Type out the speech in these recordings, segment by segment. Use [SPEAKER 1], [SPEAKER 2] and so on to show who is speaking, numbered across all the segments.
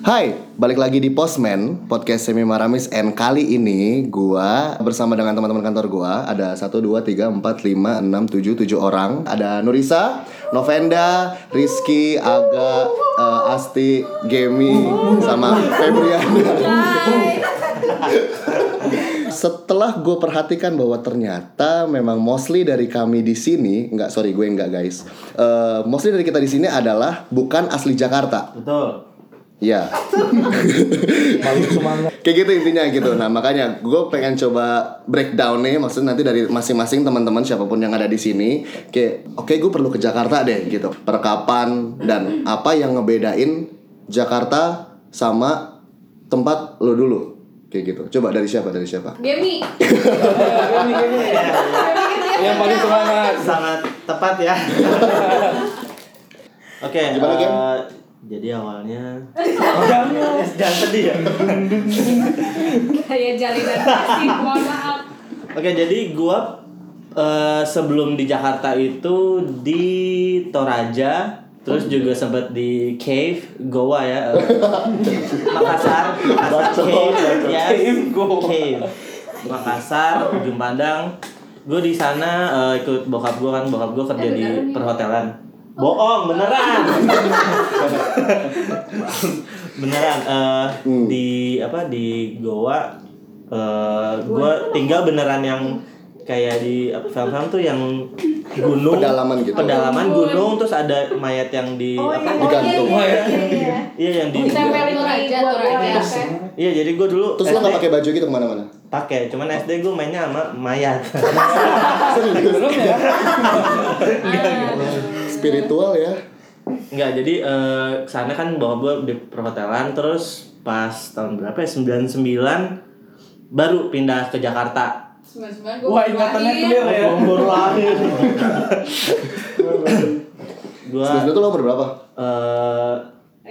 [SPEAKER 1] Hai, balik lagi di Postman Podcast Semi Maramis And kali ini gua bersama dengan teman-teman kantor gua Ada 1, 2, 3, 4, 5, 6, 7, 7 orang Ada Nurisa, Novenda, Rizky, Aga, eh, Asti, Gemi, sama Febriana Setelah gue perhatikan bahwa ternyata memang mostly dari kami di sini, nggak sorry gue nggak guys, Eh, mostly dari kita di sini adalah bukan asli Jakarta.
[SPEAKER 2] Betul.
[SPEAKER 1] Ya. Kayak gitu intinya gitu. Nah makanya gue pengen coba breakdown nih, maksudnya nanti dari masing-masing teman-teman siapa pun yang ada di sini, kayak oke gue perlu ke Jakarta deh gitu. Perkapan dan apa yang ngebedain Jakarta sama tempat lo dulu, kayak gitu. Coba dari siapa? Dari siapa?
[SPEAKER 3] Gemi.
[SPEAKER 4] Yang paling semangat.
[SPEAKER 2] Sangat tepat ya. Oke.
[SPEAKER 1] Gimana, Gem?
[SPEAKER 2] eh, jadi awalnya jangan sedih ya.
[SPEAKER 3] Kayak jalinan kasih, mohon maaf.
[SPEAKER 2] Oke, jadi gua eh, sebelum di Jakarta itu di Toraja, terus juga sempat di Cave, Goa ya. eh, Makassar, Makassar Cave, yes, Cave, Makassar, Ujung Pandang. Gue di sana eh, ikut bokap gue kan, bokap gue kerja di
[SPEAKER 3] ya?
[SPEAKER 2] perhotelan. Bohong, beneran. beneran eh,
[SPEAKER 1] Hmm.
[SPEAKER 2] di apa di Goa eh gue tinggal beneran yang kayak di apa film-film tuh yang gunung
[SPEAKER 1] Pedalaman gitu.
[SPEAKER 2] pedalaman gunung terus ada mayat yang di apa
[SPEAKER 1] Digantung.
[SPEAKER 3] Oh, iya, iya, iya.
[SPEAKER 2] iya yang di
[SPEAKER 3] Ditempelin Toraja, Toraja.
[SPEAKER 2] iya jadi gue dulu
[SPEAKER 1] Terus lo
[SPEAKER 2] SD
[SPEAKER 1] nggak pakai baju gitu ke mana-mana?
[SPEAKER 2] pakai cuman SD gue mainnya sama mayat
[SPEAKER 4] ya?
[SPEAKER 1] Spiritual ya.
[SPEAKER 2] Enggak, jadi eh sana kan bawa gue di perhotelan terus pas tahun berapa ya? 99 baru pindah ke Jakarta.
[SPEAKER 3] 99 gua
[SPEAKER 4] Wah ingatannya clear ya.
[SPEAKER 2] baru lahir. gua
[SPEAKER 1] Sebenarnya tuh lo berapa?
[SPEAKER 2] eh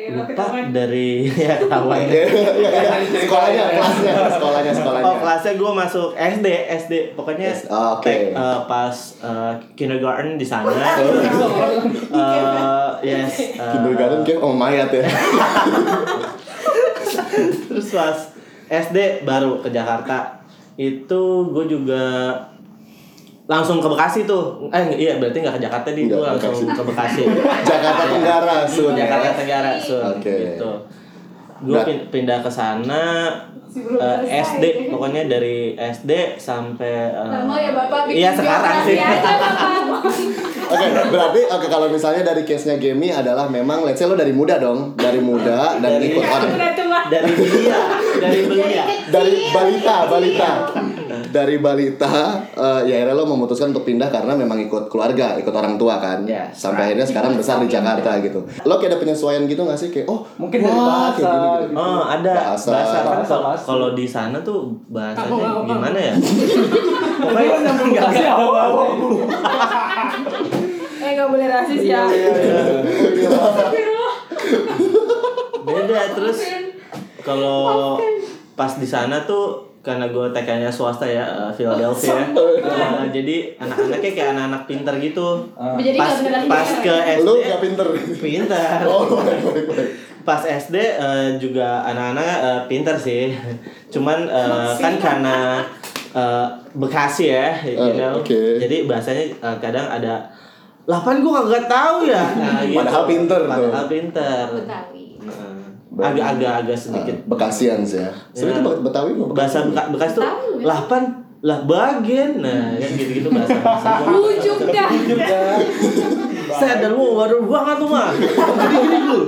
[SPEAKER 2] lupa dari ya ketahuan.
[SPEAKER 1] Iya, iya, iya. Sekolahnya, kelasnya, sekolahnya, sekolahnya.
[SPEAKER 2] Oh kelasnya gue masuk SD SD pokoknya
[SPEAKER 1] Yes, oh, oke.
[SPEAKER 2] tek- eh, pas eh, kindergarten di sana. Eh, yes. eh,
[SPEAKER 1] Kindergarten kayak oh mayat ya.
[SPEAKER 2] Terus pas SD baru ke Jakarta itu gue juga langsung ke Bekasi tuh. Eh iya berarti nggak ke Jakarta di
[SPEAKER 1] Nggak,
[SPEAKER 2] langsung
[SPEAKER 1] Bekasi.
[SPEAKER 2] ke Bekasi.
[SPEAKER 1] Jakarta Tenggara, Sun.
[SPEAKER 2] Jakarta Tenggara Sun.
[SPEAKER 1] Oke.
[SPEAKER 2] Gitu. Gue
[SPEAKER 1] Berat.
[SPEAKER 2] pindah ke sana
[SPEAKER 3] Sebelum
[SPEAKER 2] eh. SD pokoknya dari SD sampai eh,
[SPEAKER 3] Lama ya Bapak bikin
[SPEAKER 2] Iya sekarang sih.
[SPEAKER 3] aja.
[SPEAKER 1] Oke, berarti oke kalau misalnya dari case-nya Gemi adalah memang let's say lo dari muda dong, dari muda dan
[SPEAKER 2] Dari-
[SPEAKER 1] ikut orang
[SPEAKER 3] Udah tua.
[SPEAKER 2] dari belia, dari belia.
[SPEAKER 1] dari balita, balita. Dari balita eh, ya akhirnya lo memutuskan untuk pindah karena memang ikut keluarga, ikut orang tua kan.
[SPEAKER 2] Yes,
[SPEAKER 1] Sampai akhirnya sekarang besar di Jakarta gitu. Lo kayak ada penyesuaian gitu gak sih kayak oh
[SPEAKER 4] Mungkin dari
[SPEAKER 1] wah,
[SPEAKER 4] bahasa,
[SPEAKER 1] kayak gini, gitu.
[SPEAKER 2] Oh ada
[SPEAKER 1] Bahasa.
[SPEAKER 2] bahasa, kan
[SPEAKER 4] Bahasa,
[SPEAKER 2] kalau
[SPEAKER 4] bahasa.
[SPEAKER 2] kalau di sana tuh bahasanya
[SPEAKER 3] Apa, apa, apa?
[SPEAKER 2] gimana ya?
[SPEAKER 4] Pokoknya.
[SPEAKER 3] Eh nggak boleh rasis ya.
[SPEAKER 2] beda terus kalau pas di sana tuh karena gue TK-nya swasta ya eh, Philadelphia Eh, jadi anak-anaknya kayak anak-anak pinter gitu
[SPEAKER 3] Jadi
[SPEAKER 2] pas pas
[SPEAKER 3] pinter.
[SPEAKER 2] ke SD
[SPEAKER 1] Lo gak pinter.
[SPEAKER 2] pinter
[SPEAKER 1] Oh, baik, baik, baik.
[SPEAKER 2] pas SD eh, juga anak-anak pinter sih cuman kan karena Bekasi ya you
[SPEAKER 1] Eh,
[SPEAKER 2] know. jadi bahasanya kadang ada lapan gue kagak tahu ya nah, gitu.
[SPEAKER 1] Padahal pinter tuh.
[SPEAKER 2] padahal pinter
[SPEAKER 3] Betawi.
[SPEAKER 2] Nah, agak-agak agak sedikit.
[SPEAKER 1] Ah, Bekasian sih ya. Sebenarnya
[SPEAKER 2] Ya.
[SPEAKER 1] itu Betawi mau
[SPEAKER 2] bahasa Beka, Bekasi tuh lapan lah bagian. Nah kan gitu-gitu bahasa bahasa
[SPEAKER 3] Bujuk dah.
[SPEAKER 2] saya dan lu waduh banget tuh mah gini-gini dulu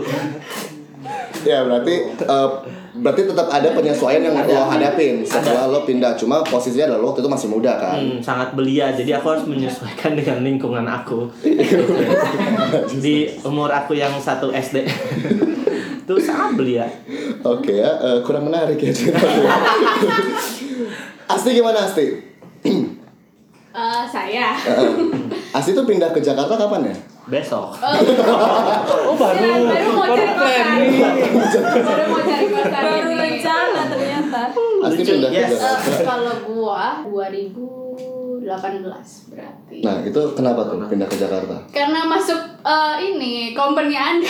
[SPEAKER 1] Ya berarti eh, berarti tetap ada penyesuaian yang lo hadapin setelah lo pindah. Cuma posisinya adalah lo waktu itu masih muda kan.
[SPEAKER 2] Hmm, sangat belia jadi aku harus menyesuaikan dengan lingkungan aku di umur aku yang satu SD itu sangat belia
[SPEAKER 1] Oke ya, eh, kurang menarik ya. Asti gimana Asti?
[SPEAKER 3] Eh, saya.
[SPEAKER 1] Eh, Asti tuh pindah ke Jakarta kapan ya?
[SPEAKER 2] Besok.
[SPEAKER 4] Oh. Baru.
[SPEAKER 3] Ya, baru mau
[SPEAKER 4] Baru
[SPEAKER 3] cari
[SPEAKER 4] planning.
[SPEAKER 3] Baru mau cari
[SPEAKER 5] baru rencana ternyata.
[SPEAKER 1] Asti
[SPEAKER 2] Lucu,
[SPEAKER 1] pindah
[SPEAKER 2] yes.
[SPEAKER 3] Eh, kalau gua 2000 berarti.
[SPEAKER 1] Nah, itu kenapa tuh pindah ke Jakarta?
[SPEAKER 3] Karena masuk eh, ini company Anda.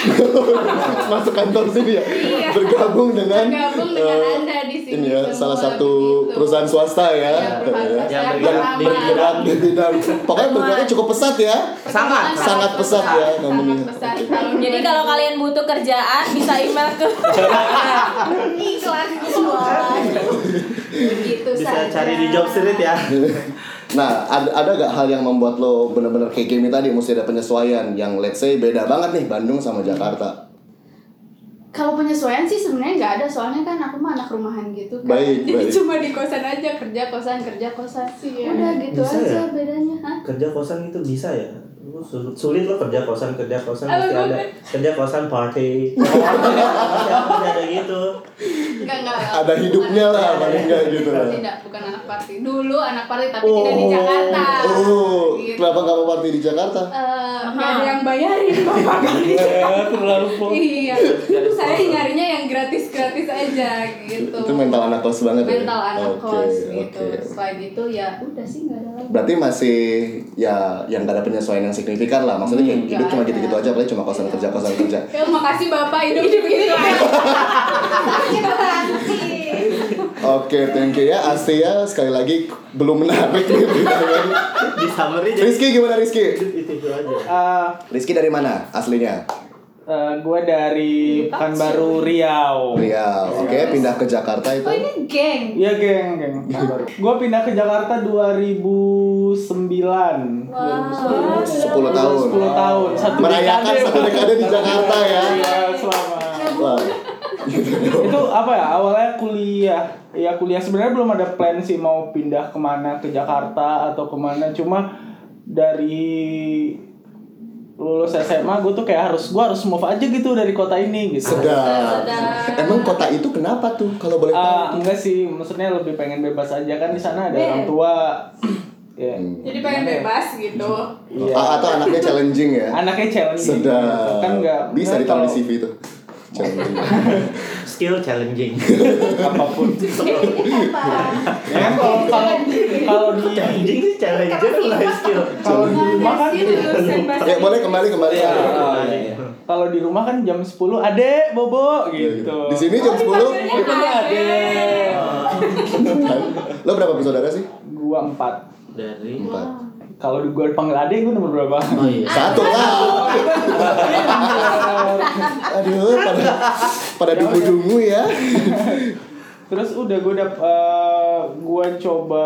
[SPEAKER 1] Masuk kantor sini ya?
[SPEAKER 3] Iya.
[SPEAKER 1] Bergabung dengan
[SPEAKER 3] Bergabung dengan
[SPEAKER 1] eh,
[SPEAKER 3] Anda di sini
[SPEAKER 1] Ini ya, salah satu
[SPEAKER 3] begitu.
[SPEAKER 1] perusahaan swasta ya.
[SPEAKER 3] Iya, perusahaan swasta
[SPEAKER 2] Yang bergerak di
[SPEAKER 1] bidang pokoknya bergeraknya cukup pesat ya.
[SPEAKER 2] Sangat,
[SPEAKER 1] sangat pesat ya namanya.
[SPEAKER 3] Sangat pesat.
[SPEAKER 5] Jadi kalau kalian butuh kerjaan bisa email ke
[SPEAKER 3] iklan jualan. Gitu
[SPEAKER 2] Bisa
[SPEAKER 3] saja.
[SPEAKER 2] cari di job street ya.
[SPEAKER 1] Nah, ada ada gak hal yang membuat lo bener-bener kayak Kimi tadi mesti ada penyesuaian yang let's say beda banget nih Bandung sama Jakarta.
[SPEAKER 3] Kalau penyesuaian sih sebenarnya nggak ada soalnya kan aku mah anak rumahan gitu kan.
[SPEAKER 1] Baik,
[SPEAKER 3] Jadi
[SPEAKER 1] baik.
[SPEAKER 3] cuma di kosan aja kerja kosan kerja kosan sih. Udah gitu
[SPEAKER 2] Bisa
[SPEAKER 3] aja
[SPEAKER 2] ya?
[SPEAKER 3] bedanya. Hah?
[SPEAKER 2] Kerja kosan itu bisa ya? Sulit, sulit lo kerja kosan, kerja kosan
[SPEAKER 3] gua-
[SPEAKER 2] ada. Kerja kosan party. Pasti ada gitu.
[SPEAKER 3] Enggak enggak.
[SPEAKER 1] Ada hidupnya lah,
[SPEAKER 3] Tidak,
[SPEAKER 1] paling nggak gitu lah.
[SPEAKER 3] Tidak, bukan anak party. Dulu anak party tapi tidak di Jakarta.
[SPEAKER 1] Oh,
[SPEAKER 3] Gitu.
[SPEAKER 1] kenapa kamu party di Jakarta?
[SPEAKER 3] Eh, nggak ada yang bayarin bapak
[SPEAKER 4] Eh, terlalu po.
[SPEAKER 3] Iya, saya nyarinya yang gratis-gratis aja gitu.
[SPEAKER 1] Itu mental anak kos banget ya.
[SPEAKER 3] Mental anak
[SPEAKER 1] Oke,
[SPEAKER 3] kos gitu.
[SPEAKER 1] oke.
[SPEAKER 3] Selain itu ya udah sih nggak ada lagi.
[SPEAKER 1] Berarti masih ya yang gak ada penyesuaian yang signifikan lah. Maksudnya kayak
[SPEAKER 3] Hmm,
[SPEAKER 1] hidup cuma gitu-gitu aja, paling cuma kosan kerja kosan kerja.
[SPEAKER 3] Ya makasih bapak hidup hidup gitu. Kasih.
[SPEAKER 1] Oke, thank you ya Astia sekali lagi belum menarik nih.
[SPEAKER 2] Di summary jadi
[SPEAKER 1] Rizky gimana Rizky?
[SPEAKER 2] itu, itu, aja.
[SPEAKER 4] Ah,
[SPEAKER 1] Rizky dari mana aslinya?
[SPEAKER 4] eh, gue dari Pekanbaru Riau.
[SPEAKER 1] Riau. Oke, pindah ke Jakarta itu.
[SPEAKER 3] Oh ini geng.
[SPEAKER 4] Iya geng, geng. Pekanbaru. Gue pindah ke Jakarta 2009.
[SPEAKER 3] Wow.
[SPEAKER 1] 10 tahun.
[SPEAKER 4] 10 tahun. Satu
[SPEAKER 1] Merayakan
[SPEAKER 4] dekade.
[SPEAKER 1] satu dekade di Jakarta ya.
[SPEAKER 4] Iya, selama.
[SPEAKER 1] Wah.
[SPEAKER 4] itu apa ya awalnya kuliah ya kuliah sebenarnya belum ada plan sih mau pindah ke mana ke Jakarta atau ke mana cuma dari lulus SMA gue tuh kayak harus gue harus move aja gitu dari kota ini gitu
[SPEAKER 1] Sedap.
[SPEAKER 3] Sedap.
[SPEAKER 1] Emang kota itu kenapa tuh kalau boleh tahu?
[SPEAKER 4] Ah, enggak sih maksudnya lebih pengen bebas aja kan di sana ada orang tua ya
[SPEAKER 3] Jadi pengen bebas gitu.
[SPEAKER 4] Iya.
[SPEAKER 1] A- atau anaknya challenging ya?
[SPEAKER 4] anaknya challenge
[SPEAKER 1] Sedap.
[SPEAKER 4] kan enggak
[SPEAKER 1] Bisa ditaruh di CV itu. Challenging.
[SPEAKER 2] Skill challenging.
[SPEAKER 4] apa pun
[SPEAKER 3] Apa?
[SPEAKER 4] ya kalau kalau kalau di
[SPEAKER 2] challenging sih challenger lah skill.
[SPEAKER 4] kalau di rumah kan
[SPEAKER 1] Oke, boleh kembali kembali ya.
[SPEAKER 4] Iya, iya. Kalau di rumah kan jam 10 adek bobo gitu.
[SPEAKER 1] Di sini jam 10.
[SPEAKER 4] Dipanggil adek.
[SPEAKER 1] Lo berapa bersaudara sih?
[SPEAKER 4] Gua 4.
[SPEAKER 2] Dari
[SPEAKER 1] Empat.
[SPEAKER 4] Kalau di gua dipanggil adek gua nomor berapa?
[SPEAKER 2] Oh iya.
[SPEAKER 1] Satu lah. Aduh, pada pada dungu-dungu ya.
[SPEAKER 4] Terus udah gua dap eh, gua coba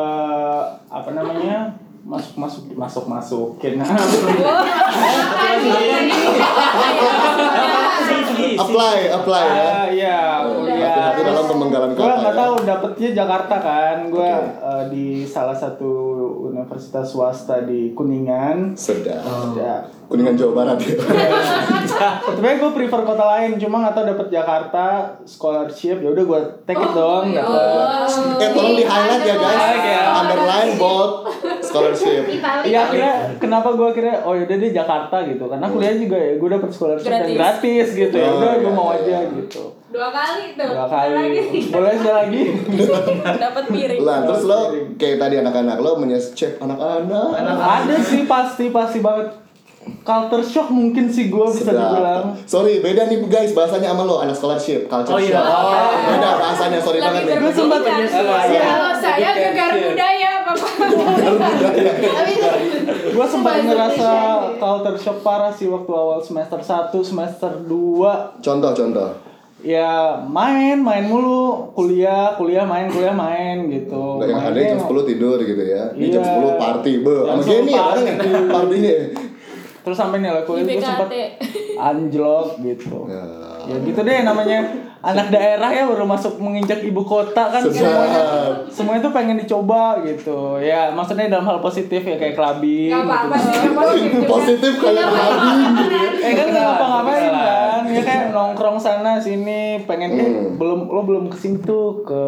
[SPEAKER 4] apa namanya? masuk masuk masuk masukin
[SPEAKER 1] Apply, apply ya.
[SPEAKER 4] Ah, iya kuliah
[SPEAKER 1] Hati-hati dalam pemenggalan
[SPEAKER 4] gue
[SPEAKER 1] kata ya.
[SPEAKER 4] Dapetnya Jakarta kan gue
[SPEAKER 1] Oke.
[SPEAKER 4] di salah satu universitas swasta di Kuningan
[SPEAKER 1] Sedap.
[SPEAKER 4] ya
[SPEAKER 1] Kuningan Jawa Barat ya.
[SPEAKER 4] Sebenarnya gue prefer kota lain, cuma nggak tahu dapet Jakarta scholarship, ya udah gue take it dong, dapet.
[SPEAKER 1] Eh tolong di highlight ya guys.
[SPEAKER 4] Ya.
[SPEAKER 1] Underline bold scholarship.
[SPEAKER 4] Iya akhirnya kenapa gue akhirnya oh yaudah deh Jakarta gitu, karena kuliah juga ya gue dapet scholarship dan
[SPEAKER 5] Gratis.
[SPEAKER 4] gratis gitu ya,
[SPEAKER 1] Oh,
[SPEAKER 4] udah gue
[SPEAKER 1] iya,
[SPEAKER 4] mau
[SPEAKER 1] iya.
[SPEAKER 4] aja gitu.
[SPEAKER 3] Dua kali tuh.
[SPEAKER 4] Dua kali, boleh sekali lagi.
[SPEAKER 5] dapat piring.
[SPEAKER 1] Lah terus lo kayak tadi anak-anak lo menyes cek anak-anak.
[SPEAKER 4] Ada sih pasti pasti banget. Culture shock mungkin sih gue bisa dibilang.
[SPEAKER 1] Sorry, beda nih guys bahasanya sama lo anak scholarship, culture
[SPEAKER 2] Oh iya.
[SPEAKER 1] shock. Beda bahasanya, sorry banget nih.
[SPEAKER 4] Gue sempat
[SPEAKER 2] Iya.
[SPEAKER 3] Kalau saya gegar budaya,
[SPEAKER 4] gue sempat ngerasa culture shock parah sih waktu awal semester 1, semester 2
[SPEAKER 1] Contoh-contoh.
[SPEAKER 4] Ya main main mulu kuliah kuliah main kuliah main gitu
[SPEAKER 1] Nggak yang ada jam 10 tidur gitu ya. Ini jam
[SPEAKER 4] Iya.
[SPEAKER 1] 10 party, be.
[SPEAKER 4] Jam
[SPEAKER 1] Sama
[SPEAKER 4] 10
[SPEAKER 1] gini ya,
[SPEAKER 4] party.
[SPEAKER 1] orang ya partinya.
[SPEAKER 4] terus sampai nilai kuliah
[SPEAKER 5] Di
[SPEAKER 4] gue sempet anjlok gitu
[SPEAKER 1] Ya.
[SPEAKER 4] ya gitu deh namanya anak daerah ya baru masuk menginjak ibu kota kan
[SPEAKER 1] Sedap.
[SPEAKER 4] semuanya semuanya tuh pengen dicoba gitu ya maksudnya dalam hal positif ya kayak clubbing
[SPEAKER 3] Gak apa-apa
[SPEAKER 4] gitu.
[SPEAKER 3] sih, gak positif.
[SPEAKER 1] Positif kayak clubbing gitu.
[SPEAKER 4] Eh kan nggak ngapa-ngapain kan ya kayak nongkrong sana sini pengen eh
[SPEAKER 1] Hmm.
[SPEAKER 4] belum lo belum ke sini tuh ke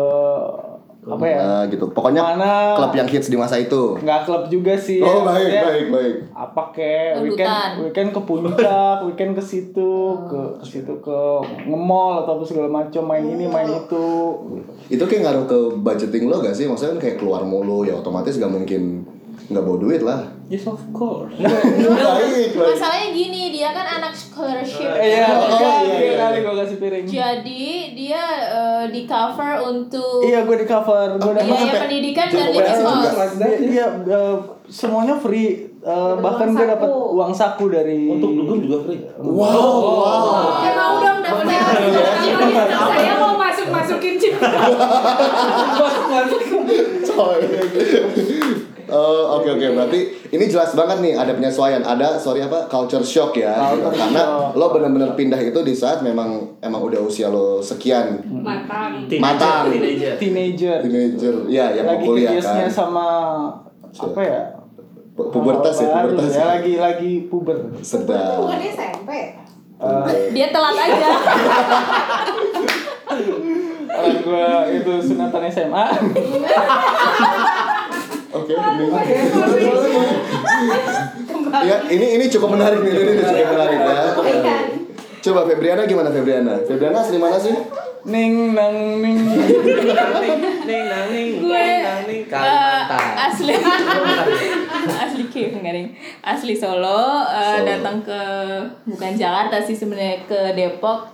[SPEAKER 4] apa ya
[SPEAKER 1] Nah, gitu. Pokoknya
[SPEAKER 4] Mana?
[SPEAKER 1] klub yang hits di masa itu.
[SPEAKER 4] nggak klub juga sih
[SPEAKER 1] Oh,
[SPEAKER 4] ya.
[SPEAKER 1] baik,
[SPEAKER 4] Maksudnya,
[SPEAKER 1] baik, baik.
[SPEAKER 4] apa kek
[SPEAKER 5] Dangdutan.
[SPEAKER 4] weekend weekend ke puncak weekend ke situ ke ke situ ke nge-mall atau segala macam main ini main itu
[SPEAKER 1] Itu kayak ngaruh ke budgeting lo gak sih? Maksudnya kan kayak keluar mulu ya otomatis gak mungkin nggak bawa duit lah.
[SPEAKER 4] Yes of course.
[SPEAKER 1] Baik, baik.
[SPEAKER 5] Masalahnya gini, dia kan anak scholarship.
[SPEAKER 4] Iya,
[SPEAKER 1] Oh, iya, iya.
[SPEAKER 4] kali gue kasih piring.
[SPEAKER 5] Jadi dia eh, di cover untuk
[SPEAKER 4] Iya, gue di cover. Gue dapat
[SPEAKER 5] biaya
[SPEAKER 1] sampai-
[SPEAKER 5] pendidikan dan cost.
[SPEAKER 4] Iya, eh, semuanya free. Eh, bahkan gue dapat uang saku dari
[SPEAKER 6] Untuk dugem juga free.
[SPEAKER 1] Wow, wow.
[SPEAKER 3] Eh mau dong daftar. Saya mau masuk masukin chip.
[SPEAKER 1] Coy. Oh, oke oke berarti ini jelas banget nih ada penyesuaian ada sorry apa culture shock ya gitu.
[SPEAKER 4] Culture
[SPEAKER 1] karena
[SPEAKER 4] shock.
[SPEAKER 1] lo bener-bener pindah itu di saat memang emang udah usia lo sekian
[SPEAKER 3] Matang.
[SPEAKER 1] Matang.
[SPEAKER 2] Teenager.
[SPEAKER 4] teenager.
[SPEAKER 1] teenager ya yang mau
[SPEAKER 4] lagi
[SPEAKER 1] kuliah
[SPEAKER 4] curious-nya
[SPEAKER 1] kan
[SPEAKER 4] sama apa ya?
[SPEAKER 1] Pu- pubertas ya pubertas
[SPEAKER 4] ya, lagi lagi puber.
[SPEAKER 1] sedang
[SPEAKER 3] Bukan SMP.
[SPEAKER 4] Eh,
[SPEAKER 5] Dia telat aja.
[SPEAKER 4] orang gue itu sunatan SMA.
[SPEAKER 1] oke. Ini ya ini ini cukup menarik nih ini cukup menarik ya. Coba Febriana gimana Febriana? Febriana asli mana sih?
[SPEAKER 4] Ning nang ning.
[SPEAKER 2] Ning nang ning.
[SPEAKER 5] gue
[SPEAKER 2] ning, nang, ning.
[SPEAKER 5] eh,
[SPEAKER 2] Kalimantan.
[SPEAKER 5] asli. Asli Kiev nih asli Solo,
[SPEAKER 1] Solo.
[SPEAKER 5] datang ke bukan Jakarta sih sebenarnya ke Depok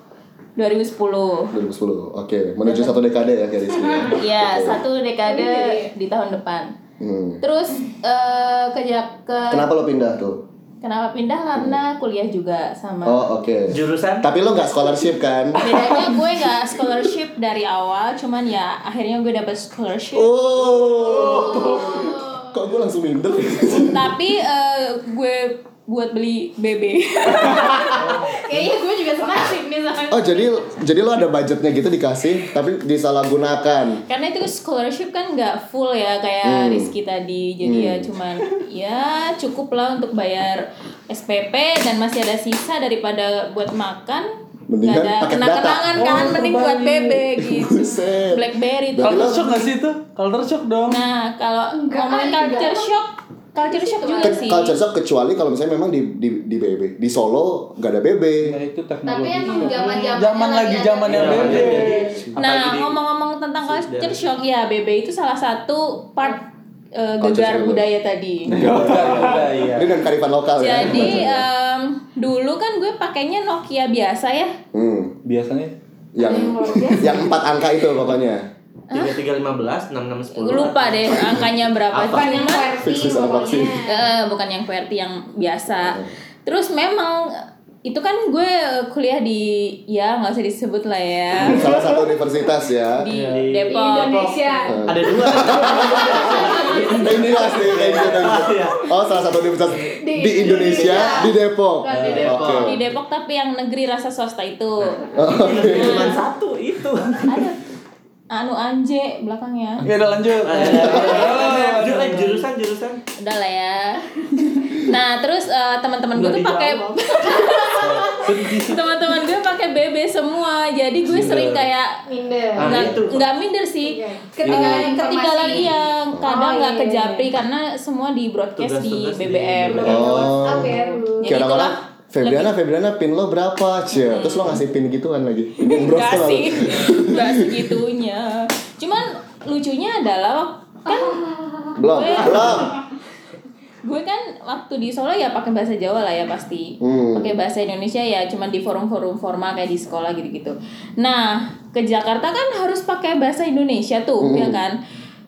[SPEAKER 5] 2010
[SPEAKER 1] 2010 oke menuju satu dekade ya kayak Rizky ya.
[SPEAKER 5] Ya
[SPEAKER 1] Oke.
[SPEAKER 5] satu dekade di tahun depan
[SPEAKER 1] Hmm.
[SPEAKER 5] terus eh, ke ke
[SPEAKER 1] kenapa lo pindah tuh
[SPEAKER 5] kenapa pindah karena kuliah juga sama
[SPEAKER 1] oh oke
[SPEAKER 2] Jurusan?
[SPEAKER 1] tapi lo nggak scholarship kan
[SPEAKER 5] bedanya gue nggak scholarship dari awal cuman ya akhirnya gue dapet scholarship
[SPEAKER 1] Oh. Kok gue langsung minder?
[SPEAKER 5] tapi eh, gue buat beli BB
[SPEAKER 3] Kayaknya gue juga senasib nih sama.
[SPEAKER 1] Oh jadi jadi lo ada budgetnya gitu dikasih tapi disalahgunakan.
[SPEAKER 5] karena itu scholarship kan nggak full ya kayak
[SPEAKER 1] Hmm.
[SPEAKER 5] Rizky tadi jadi ya cuman ya cukup lah untuk bayar SPP dan masih ada sisa daripada buat makan
[SPEAKER 1] Mendingan
[SPEAKER 5] ada
[SPEAKER 1] paket
[SPEAKER 5] kenang-kenangan
[SPEAKER 4] data.
[SPEAKER 5] kan
[SPEAKER 4] Oh,
[SPEAKER 5] mending buat. BB gitu
[SPEAKER 1] Buset.
[SPEAKER 5] BlackBerry tuh
[SPEAKER 4] Culture shock gak sih itu? Culture shock dong.
[SPEAKER 5] nah kalau
[SPEAKER 3] Enggak,
[SPEAKER 5] ngomongin culture shock culture shock juga
[SPEAKER 1] Ke-
[SPEAKER 5] sih
[SPEAKER 1] Culture shock kecuali kalau misalnya memang di di di BB. Di Solo nggak ada BB.
[SPEAKER 4] Nah, itu
[SPEAKER 3] Tapi
[SPEAKER 4] teknologi.
[SPEAKER 3] emang zaman-zaman
[SPEAKER 4] Zaman lagi zamannya
[SPEAKER 2] Iya,
[SPEAKER 4] BB.
[SPEAKER 5] Nah,
[SPEAKER 2] Apalagi di-
[SPEAKER 5] ngomong-ngomong tentang culture shock ya, BB itu salah satu part eh, gegar budaya tadi.
[SPEAKER 4] Iya.
[SPEAKER 1] Ini dan karifan lokal ya.
[SPEAKER 5] Jadi em, dulu kan gue pakainya Nokia biasa ya.
[SPEAKER 1] Hmm,
[SPEAKER 4] Biasanya
[SPEAKER 1] yang yang empat angka itu pokoknya.
[SPEAKER 2] Tiga tiga lima belas enam enam sepuluh
[SPEAKER 5] Lupa deh angkanya berapa.
[SPEAKER 2] Apa?
[SPEAKER 3] Bukan yang QWERTY.
[SPEAKER 5] Eh, bukan yang QWERTY yang biasa. Terus memang itu kan gue kuliah di ya nggak usah disebut lah ya
[SPEAKER 1] Salah satu universitas ya.
[SPEAKER 5] di
[SPEAKER 2] Di-
[SPEAKER 3] Di
[SPEAKER 5] Depok.
[SPEAKER 3] Indonesia.
[SPEAKER 2] Ada dua.
[SPEAKER 1] Ini pasti thank you.
[SPEAKER 2] Iya.
[SPEAKER 1] Oh, salah satu universitas
[SPEAKER 3] Di-
[SPEAKER 1] di Indonesia
[SPEAKER 3] Iya.
[SPEAKER 1] di Depok.
[SPEAKER 3] Di
[SPEAKER 2] Depok.
[SPEAKER 1] Oke.
[SPEAKER 5] Di Depok tapi yang negeri rasa swasta itu.
[SPEAKER 2] Cuma satu itu.
[SPEAKER 5] Ada anu anje belakangnya.
[SPEAKER 4] Ya udah lanjut.
[SPEAKER 2] Ju- eh, jurusan jurusan.
[SPEAKER 5] Udah lah ya. Nah, terus eh, teman-teman gue tuh pakai teman-teman gue pakai BB semua. Jadi gue sering kayak
[SPEAKER 3] Minder.
[SPEAKER 2] Ah,
[SPEAKER 5] nggak
[SPEAKER 2] itu.
[SPEAKER 5] nggak minder sih.
[SPEAKER 3] Iya. Ketinggalan
[SPEAKER 5] Eh,
[SPEAKER 3] informasi.
[SPEAKER 5] ketinggalan iya, kadang
[SPEAKER 3] Oh,
[SPEAKER 5] nggak
[SPEAKER 3] iya,
[SPEAKER 5] ke
[SPEAKER 3] iya,
[SPEAKER 5] Japri
[SPEAKER 3] iya.
[SPEAKER 5] karena semua di broadcast di
[SPEAKER 2] Tugas-tugas di
[SPEAKER 5] BBM.
[SPEAKER 2] BBM.
[SPEAKER 3] Ada
[SPEAKER 1] Oh.
[SPEAKER 3] Ya.
[SPEAKER 5] Jadi
[SPEAKER 1] Kira
[SPEAKER 5] itulah
[SPEAKER 1] Febriana, Febriana pin lo berapa, Cie? Terus lo ngasih pin gituan lagi.
[SPEAKER 5] Enggak sih, enggak segitunya. Cuman lucunya adalah kan
[SPEAKER 1] Belum,
[SPEAKER 5] Gue-
[SPEAKER 1] belum.
[SPEAKER 5] gue kan waktu di Solo ya pakai bahasa Jawa lah ya pasti
[SPEAKER 1] Hmm.
[SPEAKER 5] pakai bahasa Indonesia ya cuman di forum-forum formal kayak di sekolah gitu-gitu nah ke Jakarta kan harus pakai bahasa Indonesia tuh
[SPEAKER 1] Hmm.
[SPEAKER 5] ya kan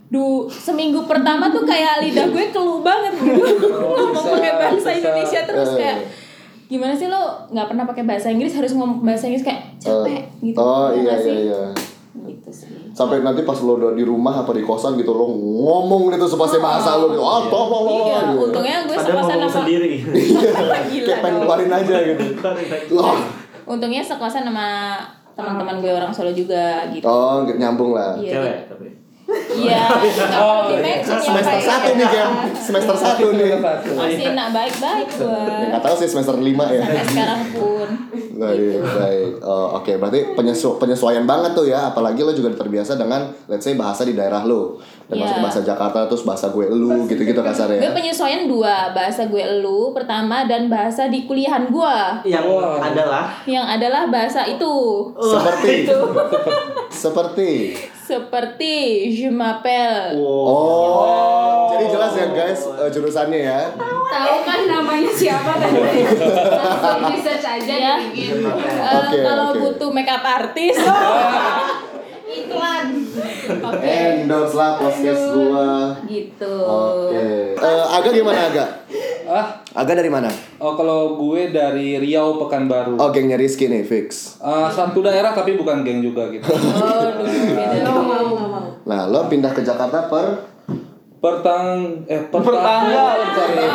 [SPEAKER 5] Du, seminggu pertama tuh kayak lidah gue keluh banget gitu ngomong pakai bahasa Indonesia terus
[SPEAKER 1] Eh.
[SPEAKER 5] kayak gimana sih lo nggak pernah pakai bahasa Inggris harus ngomong bahasa Inggris kayak capek gitu
[SPEAKER 1] Oh
[SPEAKER 5] Ya
[SPEAKER 1] iya iya
[SPEAKER 5] sih?
[SPEAKER 1] iya.
[SPEAKER 5] gitu sih
[SPEAKER 1] Sampai nanti pas lo udah di rumah apa di kosan gitu lo ngomong gitu sepasih bahasa lo gitu. Oh, tolong lo.
[SPEAKER 5] iya
[SPEAKER 1] gitu.
[SPEAKER 5] untungnya gue sekosan
[SPEAKER 2] ngomong
[SPEAKER 5] sama
[SPEAKER 2] sendiri.
[SPEAKER 5] gila
[SPEAKER 1] Kayak pengen keluarin aja gitu. Loh.
[SPEAKER 5] untungnya sekosan sama teman-teman gue orang Solo juga gitu
[SPEAKER 1] Oh, nyambung lah.
[SPEAKER 5] Iya.
[SPEAKER 2] Cewek tapi.
[SPEAKER 5] Iya, nggak perlu di-mention ya,
[SPEAKER 1] Semester satu nih, Gem. Semester satu nih.
[SPEAKER 5] Masih nak baik-baik gue.
[SPEAKER 1] Nggak tahu sih semester lima ya.
[SPEAKER 5] Sampai sekarang pun.
[SPEAKER 1] Baik, baik. Oh, Oke, berarti penyesu penyesuaian banget tuh ya. Apalagi lo juga terbiasa dengan, let's say bahasa di daerah lo. Dan masuk bahasa Jakarta terus bahasa gue lu gitu-gitu kasarnya.
[SPEAKER 5] Gue penyesuaian dua bahasa gue elu pertama dan bahasa di kuliahan gue
[SPEAKER 2] Yang
[SPEAKER 6] Wow.
[SPEAKER 2] adalah?
[SPEAKER 5] Yang adalah bahasa itu.
[SPEAKER 1] Seperti. seperti.
[SPEAKER 5] Seperti je m'appelle.
[SPEAKER 1] Oh. Jadi jelas ya guys eh, jurusannya ya.
[SPEAKER 3] Tahu kan namanya siapa tadi? Langsung di search aja
[SPEAKER 5] Ya.
[SPEAKER 1] Oke,
[SPEAKER 5] kalau butuh makeup artis
[SPEAKER 3] Iklan.
[SPEAKER 5] oke
[SPEAKER 1] Endorse lah podcast gua.
[SPEAKER 5] gitu
[SPEAKER 1] Oke. Eh, Aga gimana Aga?
[SPEAKER 6] Ah,
[SPEAKER 1] Aga dari mana?
[SPEAKER 6] oh kalau gue dari Riau Pekanbaru.
[SPEAKER 1] Oh, gengnya Rizky nih, fix.
[SPEAKER 6] Ah, satu daerah tapi bukan geng juga gitu.
[SPEAKER 5] oh dulu beda
[SPEAKER 1] Nah, lo pindah ke Jakarta per
[SPEAKER 6] Pertang eh
[SPEAKER 4] Pertanggal.
[SPEAKER 6] sorry.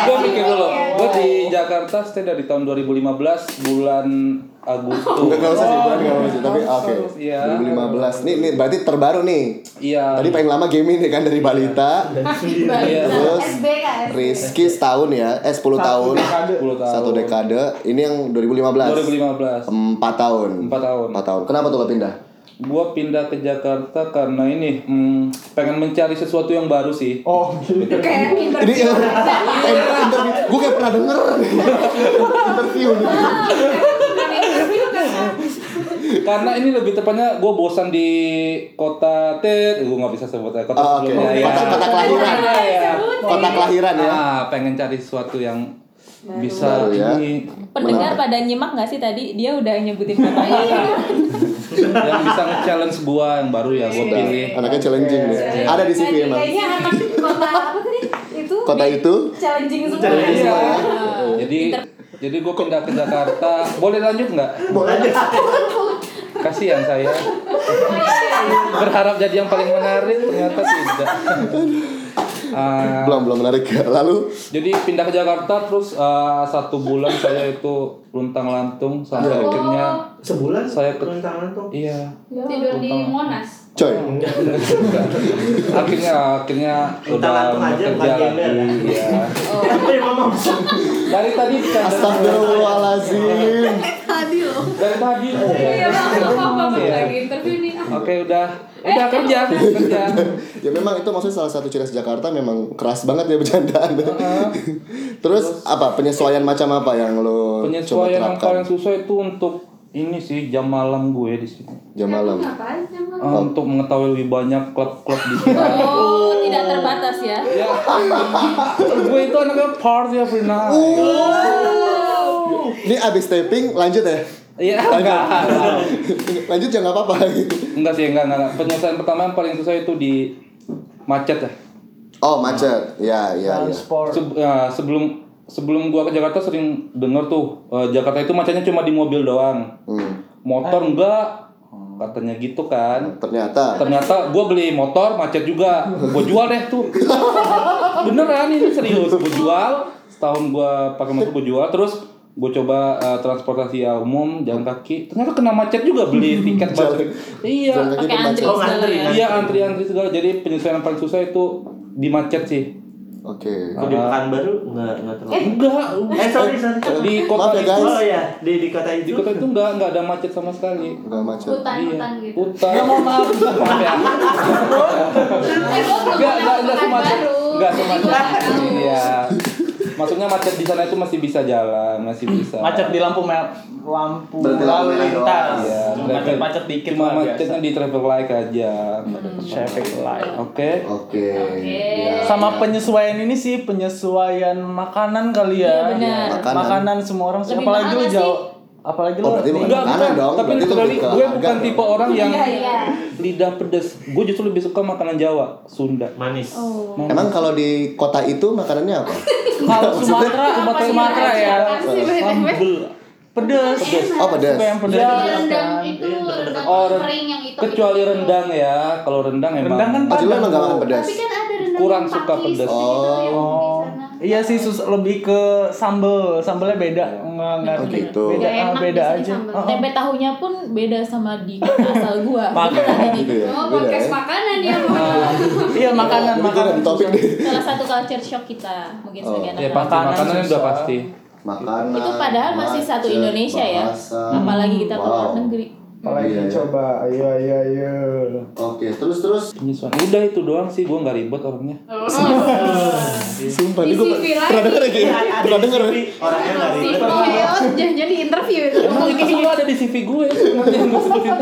[SPEAKER 6] Gue mikir dulu. Gue di Jakarta stay dari tahun 2015 bulan Agustus.
[SPEAKER 1] Enggak enggak usah sih, bukan enggak usah. Tapi oke.
[SPEAKER 6] Iya.
[SPEAKER 1] 2015. Nih, nih berarti terbaru nih.
[SPEAKER 6] Iya.
[SPEAKER 1] Tadi paling lama gaming nih kan dari balita.
[SPEAKER 6] Iya.
[SPEAKER 1] Terus
[SPEAKER 3] SBK.
[SPEAKER 1] Rizky setahun ya, eh 10 tahun.
[SPEAKER 4] dekade.
[SPEAKER 6] 10 tahun.
[SPEAKER 1] Satu dekade. Ini yang 2015.
[SPEAKER 6] 2015.
[SPEAKER 1] Empat tahun.
[SPEAKER 6] Empat tahun.
[SPEAKER 1] Empat tahun. Kenapa tuh lo pindah?
[SPEAKER 6] Gue pindah ke Jakarta karena ini hmm, pengen mencari sesuatu yang baru sih.
[SPEAKER 4] Oh, gitu.
[SPEAKER 3] Kayak
[SPEAKER 1] Ini
[SPEAKER 3] interview.
[SPEAKER 1] interview. Gue kayak pernah denger interview
[SPEAKER 3] kan.
[SPEAKER 6] Karena ini lebih tepatnya gue bosan di kota Tet, gue nggak bisa sebut ya kota
[SPEAKER 1] Oh, oke.
[SPEAKER 6] sebelumnya ya.
[SPEAKER 1] Kota- kota kelahiran.
[SPEAKER 6] Iya, iya.
[SPEAKER 1] Kota kelahiran ya.
[SPEAKER 6] Ah, pengen cari sesuatu yang bisa
[SPEAKER 1] Baru ya.
[SPEAKER 6] ini
[SPEAKER 5] pendengar pada nyimak nggak sih tadi dia udah nyebutin kotanya
[SPEAKER 6] yang bisa nge-challenge gua yang baru ya gue pilih.
[SPEAKER 1] Anaknya challenging deh. Ada di CV emang.
[SPEAKER 3] Kayaknya anak kota apa tadi? Itu
[SPEAKER 1] Kota itu
[SPEAKER 3] challenging semua.
[SPEAKER 1] Challenging
[SPEAKER 6] Iya.
[SPEAKER 1] semua ya.
[SPEAKER 6] Jadi jadi gue pindah ke Jakarta. Boleh lanjut nggak?
[SPEAKER 1] Boleh.
[SPEAKER 6] Kasihan saya. Berharap jadi yang paling menarik ternyata tidak. Ah,
[SPEAKER 1] Belum belum menarik. Lalu
[SPEAKER 6] Jadi pindah ke Jakarta terus uh, satu bulan saya itu luntang lantung sampai
[SPEAKER 1] Iya.
[SPEAKER 6] akhirnya
[SPEAKER 2] sebulan
[SPEAKER 6] Saya ke-
[SPEAKER 2] rentang rentang.
[SPEAKER 6] iya
[SPEAKER 3] Tidur di Monas.
[SPEAKER 1] coy.
[SPEAKER 6] akhirnya akhirnya udah bekerja lagi
[SPEAKER 2] ya? ngomong?
[SPEAKER 6] Dari tadi kan
[SPEAKER 1] Astagfirullahalazim.
[SPEAKER 3] Tadi loh.
[SPEAKER 6] dari tadi.
[SPEAKER 3] Iya bang, apa apa
[SPEAKER 6] Iya.
[SPEAKER 3] lagi interview nih.
[SPEAKER 6] Oke udah udah kerja kerja.
[SPEAKER 1] ya memang itu maksudnya salah satu ciri khas Jakarta memang keras banget ya bercandaan. Terus apa penyesuaian macam apa yang lo
[SPEAKER 6] Penyesuaian yang paling susah itu untuk ini sih jam malam gue di sini.
[SPEAKER 1] jam malam?
[SPEAKER 3] Ngapain emang?
[SPEAKER 6] Uh, Untuk mengetahui lebih banyak klub-klub di sini.
[SPEAKER 5] oh tidak terbatas ya
[SPEAKER 6] ya, gue itu anaknya party every night.
[SPEAKER 1] Ini abis taping lanjut ya?
[SPEAKER 6] Iya,
[SPEAKER 1] Lanjut.
[SPEAKER 6] enggak.
[SPEAKER 1] lanjut ya nggak apa-apa.
[SPEAKER 6] Enggak sih, enggak, enggak. Penyelesaian pertama yang paling susah itu di macet ya.
[SPEAKER 1] Oh macet, ya ya ya.
[SPEAKER 4] Transport.
[SPEAKER 6] Se- ya, sebelum sebelum gua ke Jakarta sering denger tuh eh, Jakarta itu macetnya cuma di mobil doang.
[SPEAKER 1] Hmm.
[SPEAKER 6] Motor enggak katanya gitu kan.
[SPEAKER 1] Ternyata
[SPEAKER 6] Ternyata gua beli motor macet juga. Gua jual deh tuh. Beneran ini serius. Gua jual setahun gua pakai motor gua jual terus gue coba eh, transportasi umum jalan kaki ternyata kena macet juga beli tiket masuk iya
[SPEAKER 5] pakai antri.
[SPEAKER 2] Oh,
[SPEAKER 5] segala
[SPEAKER 2] ngantri,
[SPEAKER 5] ya
[SPEAKER 6] Iya antri-antri segala. Jadi penyesuaian paling susah itu di macet sih.
[SPEAKER 1] Oke.
[SPEAKER 2] Kok di Pekanbaru nggak nggak terlalu.
[SPEAKER 6] Enggak.
[SPEAKER 2] Eh sorry sorry.
[SPEAKER 6] Di kota
[SPEAKER 1] Maaf ya,
[SPEAKER 6] itu,
[SPEAKER 1] guys.
[SPEAKER 2] Oh ya di di kota
[SPEAKER 6] di
[SPEAKER 2] itu.
[SPEAKER 6] kota itu enggak enggak ada macet sama sekali.
[SPEAKER 1] Nggak macet.
[SPEAKER 3] Gitu.
[SPEAKER 6] Hutan. Ya, mohon maaf. Maaf ya.
[SPEAKER 3] Eh, gua belum
[SPEAKER 6] Enggak enggak enggak semacet. Enggak semacet. Iya. Maksudnya macet di sana itu masih bisa jalan, masih bisa.
[SPEAKER 4] Macet di lampu merah lampu
[SPEAKER 1] Berarti lampu
[SPEAKER 4] lalu
[SPEAKER 1] merah
[SPEAKER 4] lintas.
[SPEAKER 6] Iya,
[SPEAKER 4] macet macet dikit
[SPEAKER 6] Cuma
[SPEAKER 4] lah
[SPEAKER 6] macetnya
[SPEAKER 4] biasa.
[SPEAKER 6] di traffic light aja.
[SPEAKER 4] Traffic light.
[SPEAKER 6] Oke.
[SPEAKER 1] Oke. Ya.
[SPEAKER 4] Sama penyesuaian ini sih penyesuaian makanan kali ya.
[SPEAKER 5] Iya, benar.
[SPEAKER 1] Makanan.
[SPEAKER 4] Makanan semua orang sih.
[SPEAKER 5] Lebih
[SPEAKER 4] apalagi
[SPEAKER 5] mahal
[SPEAKER 4] lu
[SPEAKER 5] sih.
[SPEAKER 4] jauh. Apalagi lu
[SPEAKER 1] Oh, berarti bukan
[SPEAKER 6] Enggak,
[SPEAKER 1] makanan dong.
[SPEAKER 6] Tapi
[SPEAKER 1] Berarti
[SPEAKER 6] literally gue bukan
[SPEAKER 1] dong.
[SPEAKER 6] tipe orang yang
[SPEAKER 3] Iya, iya.
[SPEAKER 6] lidah pedes. Gue justru lebih suka makanan Jawa, Sunda.
[SPEAKER 2] Manis.
[SPEAKER 5] oh
[SPEAKER 1] Emang kalau di kota itu makanannya apa?
[SPEAKER 4] kalau Sumatera,
[SPEAKER 3] Apa sih
[SPEAKER 4] Sumatera ya. Sambel. Pedes.
[SPEAKER 1] Oh pedas.
[SPEAKER 4] Suka yang pedes.
[SPEAKER 3] Iya,
[SPEAKER 4] juga
[SPEAKER 3] rendang
[SPEAKER 4] kan.
[SPEAKER 3] itu rendang
[SPEAKER 6] Oh,
[SPEAKER 3] kering yang itu.
[SPEAKER 6] Kecuali rendang ya. Kalau rendang emang
[SPEAKER 4] Rendang kan
[SPEAKER 1] Oh,
[SPEAKER 4] Padang,
[SPEAKER 1] emang nggak makan
[SPEAKER 4] Bu.
[SPEAKER 1] pedas.
[SPEAKER 3] Tapi kan ada rendang
[SPEAKER 6] Kurang suka pedas.
[SPEAKER 3] gitu
[SPEAKER 4] Oh. Iya sih sus lebih ke sambel, sambelnya beda, nggak ngerti.
[SPEAKER 1] Oh, gitu.
[SPEAKER 4] Beda,
[SPEAKER 3] Nggak enak
[SPEAKER 4] beda aja. Oh, oh.
[SPEAKER 5] tempe tahunya pun beda sama di kota asal gua
[SPEAKER 4] Makanya.
[SPEAKER 1] Gitu ya.
[SPEAKER 3] Oh,
[SPEAKER 1] Beda
[SPEAKER 3] podcast
[SPEAKER 1] ya.
[SPEAKER 3] makanan ya.
[SPEAKER 4] Iya makanan, makanan.
[SPEAKER 1] topik
[SPEAKER 5] salah satu culture shock kita mungkin
[SPEAKER 1] Oh.
[SPEAKER 5] sebagai
[SPEAKER 6] Ya
[SPEAKER 5] anak
[SPEAKER 6] pasti
[SPEAKER 4] Makanan
[SPEAKER 6] makanan udah pasti.
[SPEAKER 1] Makanan.
[SPEAKER 5] itu padahal masih satu Indonesia ya apalagi kita ke luar negeri
[SPEAKER 4] Apalagi
[SPEAKER 1] Iya, iya.
[SPEAKER 4] coba, ayo ayo ayo.
[SPEAKER 1] Oke, terus terus
[SPEAKER 6] Penyesuaian. Udah itu doang sih, gue nggak ribet orangnya.
[SPEAKER 1] sumpah
[SPEAKER 3] Di
[SPEAKER 1] nih gue pernah denger ya kayak
[SPEAKER 2] Ada
[SPEAKER 1] pernah denger ya?
[SPEAKER 2] Orangnya nggak ribet.
[SPEAKER 3] Oh, jangan-jangan di interview itu.
[SPEAKER 6] Semua ada di CV gue sebenarnya gue sebutin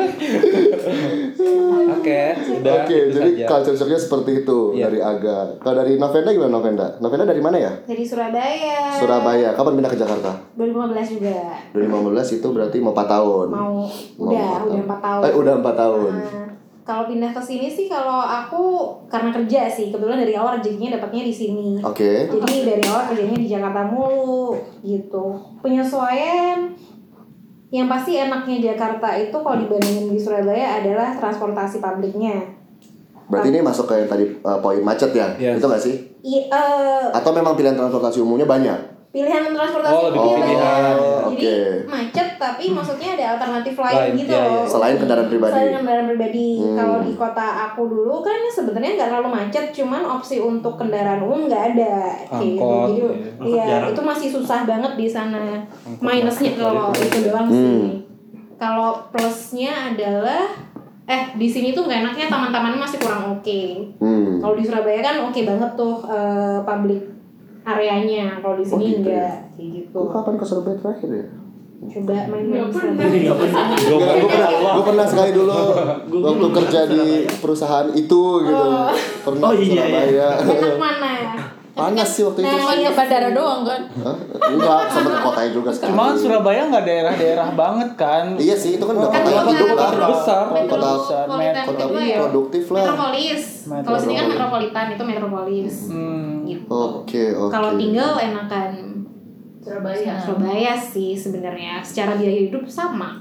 [SPEAKER 6] Oke, udah.
[SPEAKER 1] Oke,
[SPEAKER 6] itu
[SPEAKER 1] jadi
[SPEAKER 6] saja.
[SPEAKER 1] culture shocknya seperti itu
[SPEAKER 6] Iya.
[SPEAKER 1] dari Aga. Kalau dari Novenda gimana Novenda? Novenda dari mana ya?
[SPEAKER 3] Dari Surabaya.
[SPEAKER 1] Surabaya. Kapan pindah ke Jakarta?
[SPEAKER 3] 2015 juga.
[SPEAKER 1] 2015 itu berarti mau 4 tahun.
[SPEAKER 3] Mau
[SPEAKER 1] Mau
[SPEAKER 3] udah
[SPEAKER 1] empat
[SPEAKER 3] udah 4 tahun.
[SPEAKER 1] Eh, udah 4 tahun.
[SPEAKER 3] Nah, kalau pindah ke sini sih kalau aku karena kerja sih kebetulan dari awal rezekinya dapatnya di sini.
[SPEAKER 1] Oke.
[SPEAKER 3] Jadi dari awal kerjanya di Jakarta mulu gitu. Penyesuaian yang pasti enaknya Jakarta itu kalau dibandingin di Surabaya adalah transportasi publiknya.
[SPEAKER 1] Berarti ini masuk ke yang tadi uh, poin macet ya?
[SPEAKER 6] Yes.
[SPEAKER 1] Itu gak sih?
[SPEAKER 3] I, eh,
[SPEAKER 1] Atau memang pilihan transportasi umumnya banyak?
[SPEAKER 3] Pilihan transportasi
[SPEAKER 6] Oh, lebih
[SPEAKER 3] umumnya
[SPEAKER 6] pilihan.
[SPEAKER 1] Oh,
[SPEAKER 3] Jadi macet tapi maksudnya ada alternatif lain
[SPEAKER 6] Lain,
[SPEAKER 3] gitu
[SPEAKER 6] iya, iya.
[SPEAKER 3] loh.
[SPEAKER 1] Selain kendaraan pribadi.
[SPEAKER 3] Selain kendaraan pribadi.
[SPEAKER 1] Hmm.
[SPEAKER 3] Kalau di kota aku dulu kan sebenarnya nggak terlalu macet, cuman opsi untuk kendaraan umum nggak ada. Kayak gitu.
[SPEAKER 6] Angkot,
[SPEAKER 3] Jadi
[SPEAKER 6] iya.
[SPEAKER 3] Iya
[SPEAKER 2] jarang.
[SPEAKER 3] itu masih susah banget di sana.
[SPEAKER 6] Angkot
[SPEAKER 3] Minusnya kalau
[SPEAKER 6] dari
[SPEAKER 3] itu doang
[SPEAKER 1] Hmm.
[SPEAKER 3] sih. Kalau plusnya adalah eh di sini tuh nggak enaknya taman-tamannya masih kurang oke.
[SPEAKER 1] Hmm.
[SPEAKER 3] Kalau di Surabaya kan oke banget tuh eh, public areanya. Kalau di
[SPEAKER 1] Oh,
[SPEAKER 3] sini
[SPEAKER 1] gitu ya?
[SPEAKER 3] enggak kayak gitu.
[SPEAKER 1] Gue kapan ke Surabaya terakhir ya?
[SPEAKER 3] Coba main-main Surabaya.
[SPEAKER 2] Nggak pernah.
[SPEAKER 6] Gua
[SPEAKER 1] Gue pernah, gua pernah sekali dulu waktu kerja di perusahaan itu gitu. Pernah
[SPEAKER 2] Oh,
[SPEAKER 1] ke
[SPEAKER 2] iya,
[SPEAKER 1] Surabaya.
[SPEAKER 3] Enak mana?
[SPEAKER 1] Panas sih waktu itu.
[SPEAKER 3] Nah,
[SPEAKER 5] Cuma ke bandara doang kan.
[SPEAKER 1] Hah? Enggak, sama ke kotanya juga sekali.
[SPEAKER 4] Cuma kan Surabaya nggak daerah-daerah banget kan.
[SPEAKER 1] Iya sih, itu kan udah
[SPEAKER 3] Kan
[SPEAKER 1] kota yang
[SPEAKER 3] kota-
[SPEAKER 1] hidup lah.
[SPEAKER 6] terbesar.
[SPEAKER 1] Kota
[SPEAKER 3] Metropolitan
[SPEAKER 1] kota
[SPEAKER 3] ya.
[SPEAKER 1] produktif lah.
[SPEAKER 3] Metropolis.
[SPEAKER 4] Metro-
[SPEAKER 3] Kalau sini kan metropolitan itu metropolis.
[SPEAKER 4] Hmm.
[SPEAKER 3] Gitu.
[SPEAKER 1] Oke, oke.
[SPEAKER 3] Kalau tinggal enakan
[SPEAKER 5] Surabaya.
[SPEAKER 3] Surabaya sih sebenarnya. Secara biaya hidup sama.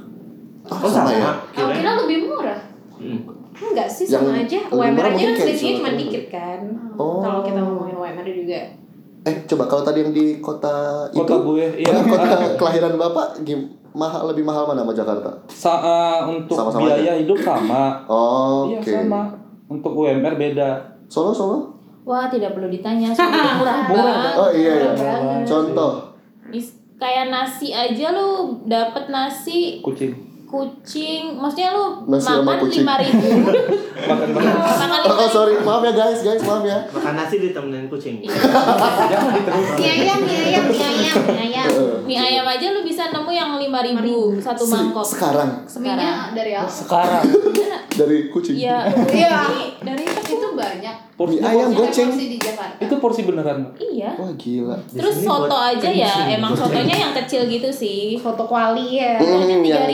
[SPEAKER 1] Oh, sama ya?
[SPEAKER 5] Kira lebih murah.
[SPEAKER 2] Hmm.
[SPEAKER 3] Enggak sih
[SPEAKER 1] Yang
[SPEAKER 3] sama aja. UMR aja kan selisihnya cuma dikit kan.
[SPEAKER 1] Oh.
[SPEAKER 3] Kalau kita ngomongin UMR juga.
[SPEAKER 1] Eh, coba kalau tadi yang di kota,
[SPEAKER 6] Kota
[SPEAKER 1] itu,
[SPEAKER 6] gue, iya.
[SPEAKER 1] kota kelahiran bapak, gim, mahal lebih mahal mana sama Jakarta?
[SPEAKER 6] Sa uh, untuk
[SPEAKER 1] Sama-sama
[SPEAKER 6] biaya hidup sama.
[SPEAKER 1] Oh,
[SPEAKER 6] Iya
[SPEAKER 1] oke.
[SPEAKER 6] sama. Untuk UMR beda.
[SPEAKER 1] Solo, Solo?
[SPEAKER 5] Wah, tidak perlu ditanya, murah banget.
[SPEAKER 1] Oh iya ya.
[SPEAKER 5] Banget.
[SPEAKER 1] Contoh.
[SPEAKER 5] Mis- kayak nasi aja lu dapat nasi
[SPEAKER 6] Kucing.
[SPEAKER 5] Kucing, maksudnya lu
[SPEAKER 1] Nasi
[SPEAKER 5] makan
[SPEAKER 1] kucing.
[SPEAKER 5] lima ribu,
[SPEAKER 6] Makan makan.
[SPEAKER 5] makan
[SPEAKER 1] Oh,
[SPEAKER 5] lima
[SPEAKER 1] oh, sorry, maaf ya guys, guys, maaf ya.
[SPEAKER 2] Makan nasi ditemenin kucing.
[SPEAKER 6] Diterus.
[SPEAKER 3] Mie ayam, mie ayam, mie ayam, mie ayam.
[SPEAKER 5] mie ayam aja lu bisa nemu yang lima ribu satu mangkok.
[SPEAKER 1] Sekarang
[SPEAKER 5] Sekarang.
[SPEAKER 3] dari apa?
[SPEAKER 4] Sekarang.
[SPEAKER 1] dari kucing.
[SPEAKER 5] Iya.
[SPEAKER 3] Iya.
[SPEAKER 5] Dari
[SPEAKER 3] Itu banyak.
[SPEAKER 6] Porsi
[SPEAKER 1] Mie ayam goceng.
[SPEAKER 6] itu porsi beneran.
[SPEAKER 5] Iya.
[SPEAKER 1] Wah gila.
[SPEAKER 5] Terus soto aja ya, emang sotonya yang kecil gitu sih.
[SPEAKER 3] Foto kuali ya.
[SPEAKER 1] Hmm, yang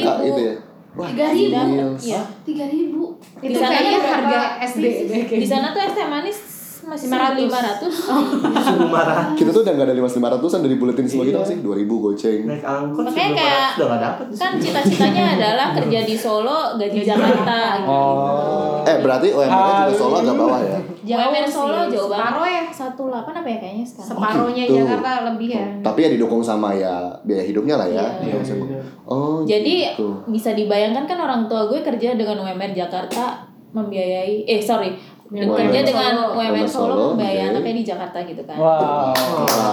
[SPEAKER 3] Tiga ribu.
[SPEAKER 5] Iya.
[SPEAKER 3] Tiga ribu. Itu
[SPEAKER 5] Di sana
[SPEAKER 3] kayaknya harga? SD.
[SPEAKER 5] Di sana tuh es teh manis masih
[SPEAKER 3] 500.
[SPEAKER 5] lima ratus.
[SPEAKER 2] Sungguh marah.
[SPEAKER 1] Kita tuh udah gak ada lima lima ratusan dari buletin semua gitu
[SPEAKER 5] Iya.
[SPEAKER 1] sih, dua ribu goceng.
[SPEAKER 2] Naik angkot
[SPEAKER 5] Makanya kayak-
[SPEAKER 2] udah gak dapet.
[SPEAKER 5] Kan cita-citanya adalah kerja di Solo, gaji Jakarta. gitu.
[SPEAKER 6] Oh.
[SPEAKER 1] Eh berarti UMR juga Solo agak bawah ya?
[SPEAKER 3] Jauh
[SPEAKER 5] UMR
[SPEAKER 3] sih.
[SPEAKER 5] Solo jauh banget.
[SPEAKER 3] Separuh ya.
[SPEAKER 5] Satu delapan apa ya kayaknya sekarang?
[SPEAKER 3] Separuhnya
[SPEAKER 1] gitu.
[SPEAKER 3] Jakarta lebih ya.
[SPEAKER 1] Tapi ya didukung sama ya biaya hidupnya lah ya.
[SPEAKER 5] Iya.
[SPEAKER 1] Didukung sama- Oh.
[SPEAKER 5] Jadi
[SPEAKER 1] gitu.
[SPEAKER 5] bisa dibayangkan kan orang tua gue kerja dengan UMR Jakarta membiayai eh sorry kerja dengan UMR Solo
[SPEAKER 1] Solo,
[SPEAKER 5] membiayai
[SPEAKER 1] oke.
[SPEAKER 5] anaknya di Jakarta gitu kan.
[SPEAKER 4] Wow.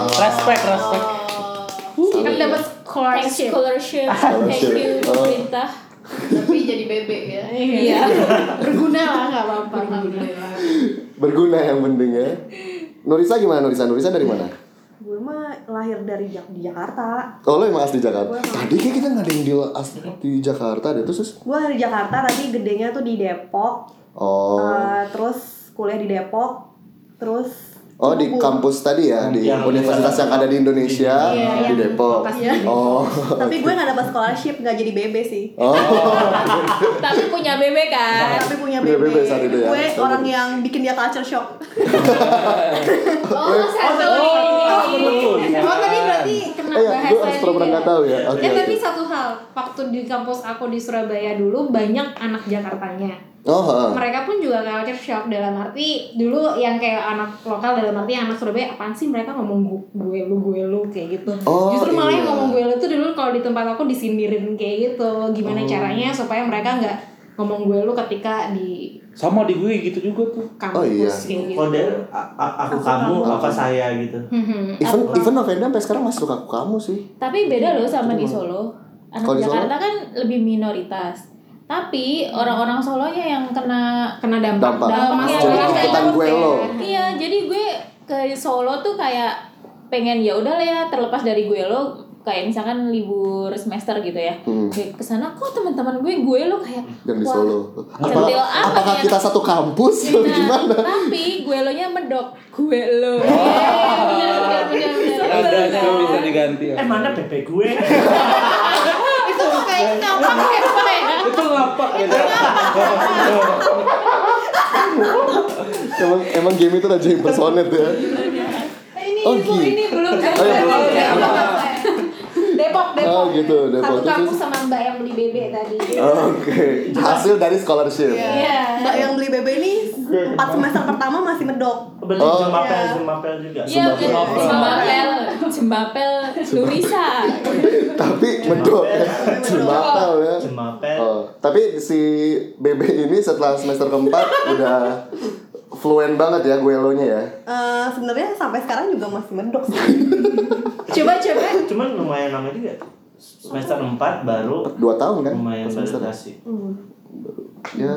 [SPEAKER 4] Respect, respect.
[SPEAKER 3] Kan dapat scholarship.
[SPEAKER 5] scholarship, thank you
[SPEAKER 1] Oh.
[SPEAKER 5] pemerintah.
[SPEAKER 3] Tapi jadi bebek ya.
[SPEAKER 5] Iya.
[SPEAKER 3] Berguna lah nggak apa-apa.
[SPEAKER 1] Berguna yang penting ya. Nurisa gimana Nurisa? Nurisa dari mana?
[SPEAKER 7] Gue mah lahir dari Jak- di Jakarta.
[SPEAKER 1] Oh lo emang asli Jakarta? Tadi kayak kita nggak ada yang deal asli di Jakarta deh terus. terus?
[SPEAKER 7] Gue dari Jakarta tapi gedenya tuh di Depok.
[SPEAKER 1] Oh.
[SPEAKER 7] Eh, terus kuliah di Depok. Terus
[SPEAKER 1] Oh di kampus tadi ya di
[SPEAKER 2] Yang-
[SPEAKER 1] universitas yang ada di Indonesia
[SPEAKER 3] Iya,
[SPEAKER 1] di
[SPEAKER 3] yang
[SPEAKER 1] Depok.
[SPEAKER 3] lokasi.
[SPEAKER 1] Oh.
[SPEAKER 7] Tapi gue gak dapat scholarship, gak jadi BB sih.
[SPEAKER 1] Oh.
[SPEAKER 5] Tapi punya bebek kan.
[SPEAKER 7] Tapi punya BB.
[SPEAKER 1] BB saat itu ya.
[SPEAKER 7] Gue orang yang bikin dia culture shock.
[SPEAKER 3] Oh, satu lagi. Oh, tadi berarti kena
[SPEAKER 1] Eh ya,
[SPEAKER 3] bahasa
[SPEAKER 1] gue harus pura-pura
[SPEAKER 3] juga.
[SPEAKER 1] nggak tahu ya. Oke.
[SPEAKER 3] Ya tapi satu hal, waktu di kampus aku di Surabaya dulu banyak anak Jakartanya.
[SPEAKER 1] Oh. heeh.
[SPEAKER 3] Mereka pun juga culture shock dalam arti dulu yang kayak anak lokal dalam arti anak Surabaya apaan sih mereka ngomong gu- gue lu gue lu kayak gitu.
[SPEAKER 1] Oh,
[SPEAKER 3] Justru malah yang
[SPEAKER 1] iya.
[SPEAKER 3] ngomong gue lu tuh dulu kalau di tempat aku disindirin kayak gitu. Gimana
[SPEAKER 1] Oh.
[SPEAKER 3] caranya supaya mereka nggak ngomong gue lu ketika di
[SPEAKER 6] Sama di gue gitu juga tuh.
[SPEAKER 3] kampus
[SPEAKER 1] Oh, iya.
[SPEAKER 3] kayak gitu.
[SPEAKER 2] Kode aku kamu apa saya gitu.
[SPEAKER 3] Mhm.
[SPEAKER 1] Even even Novenda sampai sekarang masih suka aku kamu sih.
[SPEAKER 5] Tapi beda loh sama di Solo. Anak? Jakarta kan lebih minoritas. Tapi orang-orang Solonya yang kena
[SPEAKER 3] kena dampak,
[SPEAKER 1] Dampak. Jadi ikutan gue lo.
[SPEAKER 5] Iya, jadi gue ke Solo tuh kayak pengen ya udah lah ya terlepas dari gue lo kayak misalkan libur semester gitu ya.
[SPEAKER 1] Hmm.
[SPEAKER 5] Gue ke sana kok teman-teman gue gue lo kayak
[SPEAKER 1] yang di Solo. Apa, apakah
[SPEAKER 5] ya?
[SPEAKER 1] kita satu kampus atau
[SPEAKER 5] Nah,
[SPEAKER 1] gimana?
[SPEAKER 5] Tapi gue lo nya medok gue lo.
[SPEAKER 1] Oh.
[SPEAKER 5] Bener.
[SPEAKER 6] Adanya bisa diganti ya.
[SPEAKER 2] Eh mana PP gue?
[SPEAKER 3] itu kayak ngapa kayak apa ya
[SPEAKER 6] Itu ngapa gitu.
[SPEAKER 1] emang emang game itu aja impersonate ya.
[SPEAKER 3] ini
[SPEAKER 1] Oh,
[SPEAKER 3] bu,
[SPEAKER 1] gitu.
[SPEAKER 3] ini belum
[SPEAKER 1] Oh, ya, belum.
[SPEAKER 3] Depok Depok
[SPEAKER 1] Oh, gitu, Depok.
[SPEAKER 3] satu kampus sama mbak yang bebek tadi
[SPEAKER 1] Oke, hasil dari scholarship.
[SPEAKER 3] Iya.
[SPEAKER 7] Mbak yang beli BB ini empat semester pertama masih medok.
[SPEAKER 2] Berarti
[SPEAKER 1] Oh.
[SPEAKER 2] Jumapel,
[SPEAKER 7] Iya.
[SPEAKER 2] Jumapel juga.
[SPEAKER 5] Iya,
[SPEAKER 1] Sembapel.
[SPEAKER 5] Jembapel, Jembapel, Lurisa.
[SPEAKER 1] Tapi medok ya, Jumapel ya.
[SPEAKER 2] Jumapel.
[SPEAKER 1] Oh, tapi si BB ini setelah semester keempat udah fluent banget ya gue lo nya ya.
[SPEAKER 7] Eh, Sebenarnya sampai sekarang juga masih medok sih.
[SPEAKER 3] coba coba
[SPEAKER 2] Cuman lumayan lama juga. Semester 4 baru
[SPEAKER 1] Dua tahun kan?
[SPEAKER 2] lumayan
[SPEAKER 1] semester.
[SPEAKER 2] beradaptasi.
[SPEAKER 1] Ya,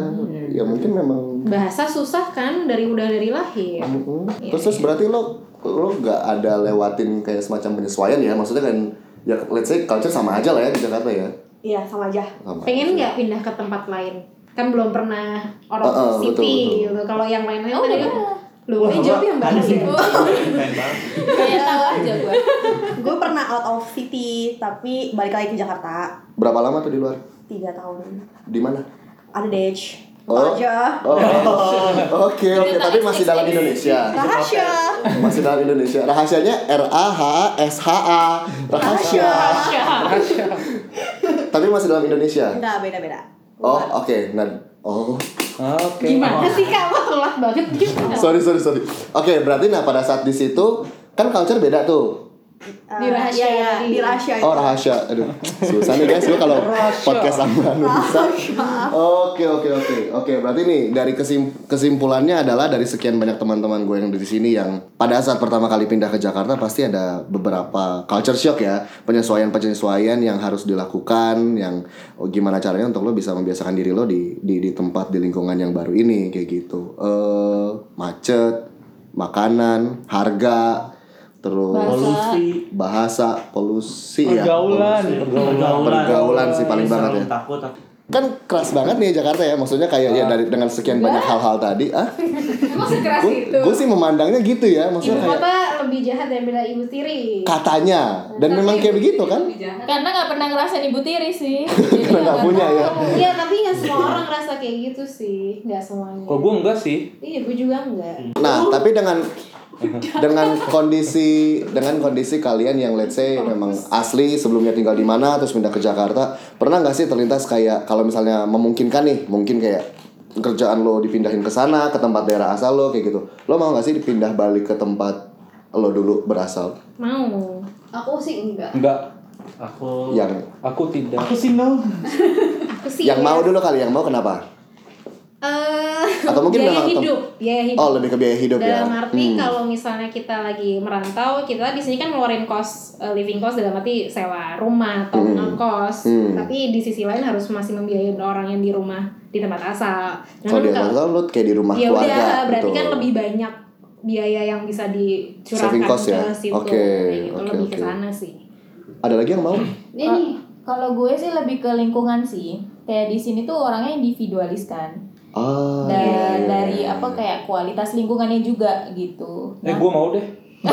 [SPEAKER 1] ya mungkin memang
[SPEAKER 3] bahasa susah kan dari udah dari lahir
[SPEAKER 1] Mm-mm. Terus terus berarti lo lo nggak ada lewatin kayak semacam penyesuaian ya? Maksudnya kan ya let's say culture sama aja lah ya di Jakarta ya.
[SPEAKER 7] Iya sama aja.
[SPEAKER 1] Sama
[SPEAKER 3] pengen nggak pindah ke tempat lain kan belum pernah orang
[SPEAKER 1] Uh, uh,
[SPEAKER 3] city
[SPEAKER 1] betul, betul.
[SPEAKER 3] gitu kalau yang lain-lain
[SPEAKER 5] Oh,
[SPEAKER 3] tadi
[SPEAKER 5] udah
[SPEAKER 3] kan lu ini jawab yang
[SPEAKER 2] ada
[SPEAKER 3] bagus
[SPEAKER 2] sih.
[SPEAKER 3] ya
[SPEAKER 2] Keren banget.
[SPEAKER 5] Kayak tahu aja gue.
[SPEAKER 7] Out of city tapi balik lagi ke Jakarta
[SPEAKER 1] Berapa lama tuh di luar?
[SPEAKER 7] tiga tahun.
[SPEAKER 1] Di mana?
[SPEAKER 7] Ada Dej.
[SPEAKER 1] Oh.
[SPEAKER 7] aja.
[SPEAKER 1] Oh, oke oke, tapi masih dalam Indonesia.
[SPEAKER 7] Rahasia.
[SPEAKER 1] Masih dalam Indonesia. Rahasianya R A H S H A. Rahasia. Tapi masih dalam Indonesia.
[SPEAKER 7] Enggak beda-beda.
[SPEAKER 1] Oh, oke. Nah, oh.
[SPEAKER 6] Oke.
[SPEAKER 3] gimana sih lo telat banget gimana
[SPEAKER 1] Sorry, sorry, sorry. Oke, berarti nah pada saat di situ kan culture beda tuh.
[SPEAKER 7] Eh,
[SPEAKER 3] Di rahasia
[SPEAKER 7] iya, iya,
[SPEAKER 3] tadi.
[SPEAKER 7] di rahasia
[SPEAKER 1] Oh
[SPEAKER 7] itu.
[SPEAKER 1] rahasia, aduh susah nih guys, gue kalau podcast sama Anu bisa. Oke oke oke oke, berarti nih dari kesim kesimpulannya adalah dari sekian banyak teman-teman gue yang di sini yang pada saat pertama kali pindah ke Jakarta pasti ada beberapa culture shock ya, penyesuaian penyesuaian yang harus dilakukan, yang oh, gimana caranya untuk lo bisa membiasakan diri lo di di, di tempat di lingkungan yang baru ini kayak gitu. Eh macet, makanan, harga, terus
[SPEAKER 2] Polusi.
[SPEAKER 1] bahasa polusi ya.
[SPEAKER 4] Pergaulan.
[SPEAKER 2] Pergaulan.
[SPEAKER 1] Pergaulan sih paling
[SPEAKER 2] Selalu
[SPEAKER 1] banget ya.
[SPEAKER 2] Takut aku.
[SPEAKER 1] kan keras banget nih Jakarta ya maksudnya kayak ya dari dengan sekian banyak hal-hal tadi ah.
[SPEAKER 3] Emang sekeras itu.
[SPEAKER 1] gue sih memandangnya gitu ya
[SPEAKER 3] ibu
[SPEAKER 1] maksudnya kayak
[SPEAKER 3] kota lebih jahat daripada ibu tiri.
[SPEAKER 1] Katanya. Dan memang kayak begitu kan?
[SPEAKER 5] Karena nggak pernah ngerasain ibu tiri sih. Jadi
[SPEAKER 1] karena nggak punya ya.
[SPEAKER 3] Iya tapi nggak semua orang ngerasa kayak gitu sih. Nggak semuanya.
[SPEAKER 6] Kalau gue enggak sih.
[SPEAKER 3] iya gue juga enggak.
[SPEAKER 1] Nah tapi dengan dengan kondisi dengan kondisi kalian yang let's say memang asli sebelumnya tinggal di mana terus pindah ke Jakarta pernah nggak sih terlintas kayak kalau misalnya memungkinkan nih mungkin kayak kerjaan lo dipindahin ke sana ke tempat daerah asal lo kayak gitu lo mau nggak sih dipindah balik ke tempat lo dulu berasal
[SPEAKER 3] mau aku sih enggak
[SPEAKER 6] Enggak.
[SPEAKER 2] Aku
[SPEAKER 1] yang
[SPEAKER 6] Aku tidak.
[SPEAKER 4] Aku sih no.
[SPEAKER 3] aku sih
[SPEAKER 1] yang
[SPEAKER 3] ya.
[SPEAKER 1] mau dulu kali yang mau kenapa
[SPEAKER 3] Eh,
[SPEAKER 1] Atau mungkin
[SPEAKER 3] biaya
[SPEAKER 1] memang tem-
[SPEAKER 3] hidup biaya hidup
[SPEAKER 1] oh lebih ke biaya hidup ya
[SPEAKER 3] dalam arti
[SPEAKER 1] Hmm.
[SPEAKER 3] kalau misalnya kita lagi merantau kita di sini kan ngeluarin cost eh, living cost dalam arti sewa rumah atau
[SPEAKER 1] Hmm.
[SPEAKER 3] ngekos
[SPEAKER 1] Hmm.
[SPEAKER 3] tapi di sisi lain harus masih membiayai orang yang di rumah di tempat asal
[SPEAKER 1] kalau di
[SPEAKER 3] kalau-
[SPEAKER 1] asal lo kayak di rumah
[SPEAKER 3] ya
[SPEAKER 1] keluarga
[SPEAKER 3] udah berarti
[SPEAKER 1] gitu.
[SPEAKER 3] kan lebih banyak biaya yang bisa dicurahkan
[SPEAKER 1] Saving cost ya?
[SPEAKER 3] ke situ
[SPEAKER 1] Oke,
[SPEAKER 3] gitu
[SPEAKER 1] oke,
[SPEAKER 3] lebih
[SPEAKER 1] oke.
[SPEAKER 3] ke sana sih
[SPEAKER 1] ada lagi yang mau
[SPEAKER 5] Ini kalau gue sih lebih ke lingkungan sih. Kayak di sini tuh orangnya individualis kan.
[SPEAKER 1] Ah
[SPEAKER 5] Dan
[SPEAKER 1] iya, iya,
[SPEAKER 5] dari
[SPEAKER 1] iya.
[SPEAKER 5] apa kayak kualitas lingkungannya juga gitu.
[SPEAKER 6] Eh gue mau deh.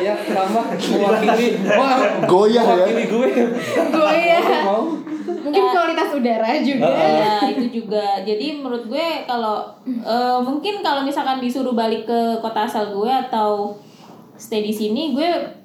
[SPEAKER 6] ya sama mewakili wah
[SPEAKER 1] Goyah ya.
[SPEAKER 6] mewakili gue
[SPEAKER 3] gue ya
[SPEAKER 6] mau
[SPEAKER 3] mungkin kualitas udara juga
[SPEAKER 5] Ya, itu juga. Jadi menurut gue kalau eh, mungkin kalau misalkan disuruh balik ke kota asal gue atau stay di sini, gue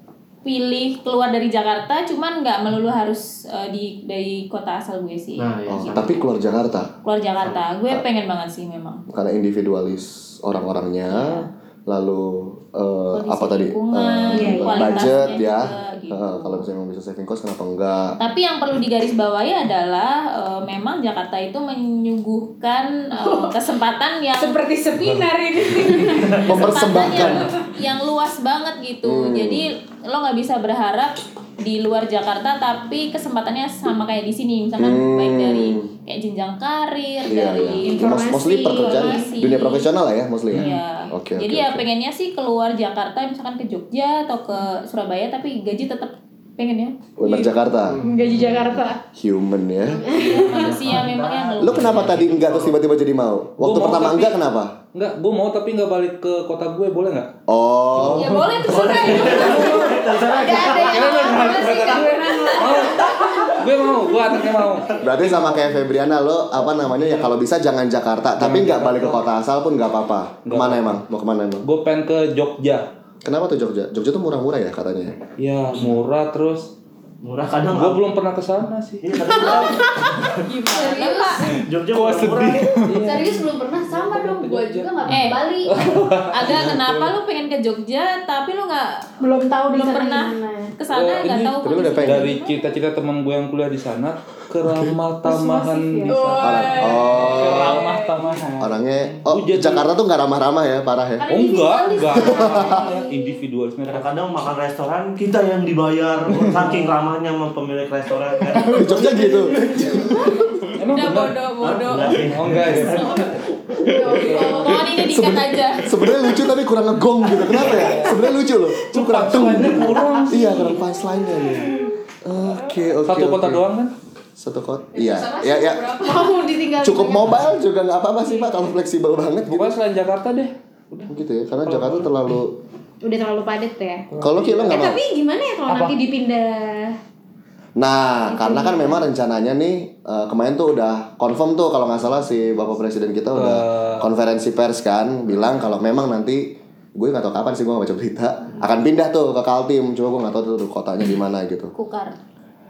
[SPEAKER 5] pilih keluar dari Jakarta, cuman nggak melulu harus eh, di dari kota asal gue sih.
[SPEAKER 2] Nah, ya.
[SPEAKER 1] Oh, tapi keluar Jakarta?
[SPEAKER 5] Keluar Jakarta, gue pengen banget sih memang.
[SPEAKER 1] karena individualis orang-orangnya lalu eh,
[SPEAKER 5] Kondisi
[SPEAKER 1] apa tadi?
[SPEAKER 3] Iya, iya.
[SPEAKER 1] budget ya.
[SPEAKER 5] juga, gitu.
[SPEAKER 1] Ah, kalau misalnya bisa saving cost kenapa enggak?
[SPEAKER 5] Tapi yang perlu digarisbawahi adalah eh, memang Jakarta itu menyuguhkan eh, kesempatan yang
[SPEAKER 3] Seperti seminar ini.
[SPEAKER 5] kesempatan
[SPEAKER 1] Mempersembahkan.
[SPEAKER 5] yang, yang luas banget gitu.
[SPEAKER 1] Hmm.
[SPEAKER 5] Jadi lo nggak bisa berharap di luar Jakarta tapi kesempatannya sama kayak di sini misalkan
[SPEAKER 1] Hmm.
[SPEAKER 5] baik dari kayak jenjang karir
[SPEAKER 1] Iya,
[SPEAKER 5] dari
[SPEAKER 1] iya.
[SPEAKER 3] informasi,
[SPEAKER 1] Mos- mostly pekerjaan
[SPEAKER 5] informasi.
[SPEAKER 1] dunia profesional lah ya, mostly ya.
[SPEAKER 5] Iya.
[SPEAKER 1] Oke,
[SPEAKER 5] Jadi
[SPEAKER 1] oke,
[SPEAKER 5] ya
[SPEAKER 1] oke.
[SPEAKER 5] pengennya sih keluar Jakarta misalkan ke Jogja atau ke Surabaya tapi gaji tetap pengen ya.
[SPEAKER 1] Benar Jakarta.
[SPEAKER 3] Gaji Jakarta.
[SPEAKER 1] Human ya.
[SPEAKER 5] Iya, manusia memang yang
[SPEAKER 1] Lu kenapa tadi enggak terus tiba-tiba jadi mau? Waktu
[SPEAKER 6] mau,
[SPEAKER 1] pertama
[SPEAKER 6] tapi-
[SPEAKER 1] enggak kenapa?
[SPEAKER 6] Enggak, gue mau tapi nggak balik ke kota gue boleh nggak?
[SPEAKER 1] Oh.
[SPEAKER 5] Ya boleh terserah itu. Gak ada yang
[SPEAKER 6] Mau, gue mau, gue anaknya mau.
[SPEAKER 1] Berarti sama kayak Febriana lo apa namanya ya kalau bisa jangan Jakarta, tapi nggak balik ke kota asal pun nggak apa-apa.
[SPEAKER 6] Ke
[SPEAKER 1] mana emang? Mau ke mana emang?
[SPEAKER 6] Gue pengen ke Jogja.
[SPEAKER 1] Kenapa tuh Jogja? Jogja tuh murah-murah ya katanya.
[SPEAKER 6] Ya murah terus.
[SPEAKER 2] Murah kadang
[SPEAKER 6] Gue belum pernah ke sana sih.
[SPEAKER 2] Iya, kadang murah.
[SPEAKER 5] Gimana Pak?
[SPEAKER 2] Jogja murah.
[SPEAKER 8] Serius belum pernah sama gua juga nggak
[SPEAKER 5] Eh.
[SPEAKER 8] ke Bali.
[SPEAKER 5] Agak kenapa lu pengen ke Jogja tapi lu nggak
[SPEAKER 3] Belum tahu
[SPEAKER 5] belum
[SPEAKER 3] sana
[SPEAKER 5] pernah ke sana
[SPEAKER 6] Eh,
[SPEAKER 5] nggak tahu
[SPEAKER 1] tapi udah pengen.
[SPEAKER 6] Dari cita-cita teman gue yang kuliah di sana ke ramah tamahan di sana.
[SPEAKER 1] Parah. Oh.
[SPEAKER 4] Ramah tamahan.
[SPEAKER 1] Orangnya oh Jakarta tuh nggak ramah-ramah ya, parah ya.
[SPEAKER 6] Oh enggak, enggak. Individualisme.
[SPEAKER 2] Kadang-kadang makan restoran kita yang dibayar saking ramahnya sama pemilik restoran kan.
[SPEAKER 1] Di Jogja gitu.
[SPEAKER 6] Emang benar?
[SPEAKER 5] bodoh bodoh.
[SPEAKER 6] Oh enggak ya.
[SPEAKER 5] Pokoknya ini dikat aja.
[SPEAKER 1] Sebenarnya lucu tapi kurang ngegong gitu. Kenapa ya? Sebenarnya lucu loh. Cuma kurang tung.
[SPEAKER 6] kurang
[SPEAKER 1] Iya, kurang punchline-nya nih. Oke, oke.
[SPEAKER 6] Satu kota
[SPEAKER 1] oke.
[SPEAKER 6] doang kan?
[SPEAKER 1] Satu kota. Iya. Ya, ya.
[SPEAKER 3] Mau ditinggal.
[SPEAKER 1] Cukup mobile juga nggak apa-apa sih Pak kalau fleksibel banget gitu.
[SPEAKER 6] Pokoknya selain Jakarta deh.
[SPEAKER 1] Gitu ya, karena Jakarta terlalu
[SPEAKER 3] Udah terlalu padat ya.
[SPEAKER 1] Kalau kilo
[SPEAKER 3] Eh
[SPEAKER 1] nggak mau.
[SPEAKER 3] tapi gimana ya kalau nanti dipindah?
[SPEAKER 1] Nah, karena kan memang rencananya nih eh, kemarin tuh udah confirm tuh kalau nggak salah si Bapak Presiden kita udah konferensi pers kan bilang kalau memang nanti gue nggak tahu kapan sih gue nggak baca berita akan pindah tuh ke Kaltim cuma gue nggak tahu tuh kotanya di mana gitu.
[SPEAKER 5] Kukar.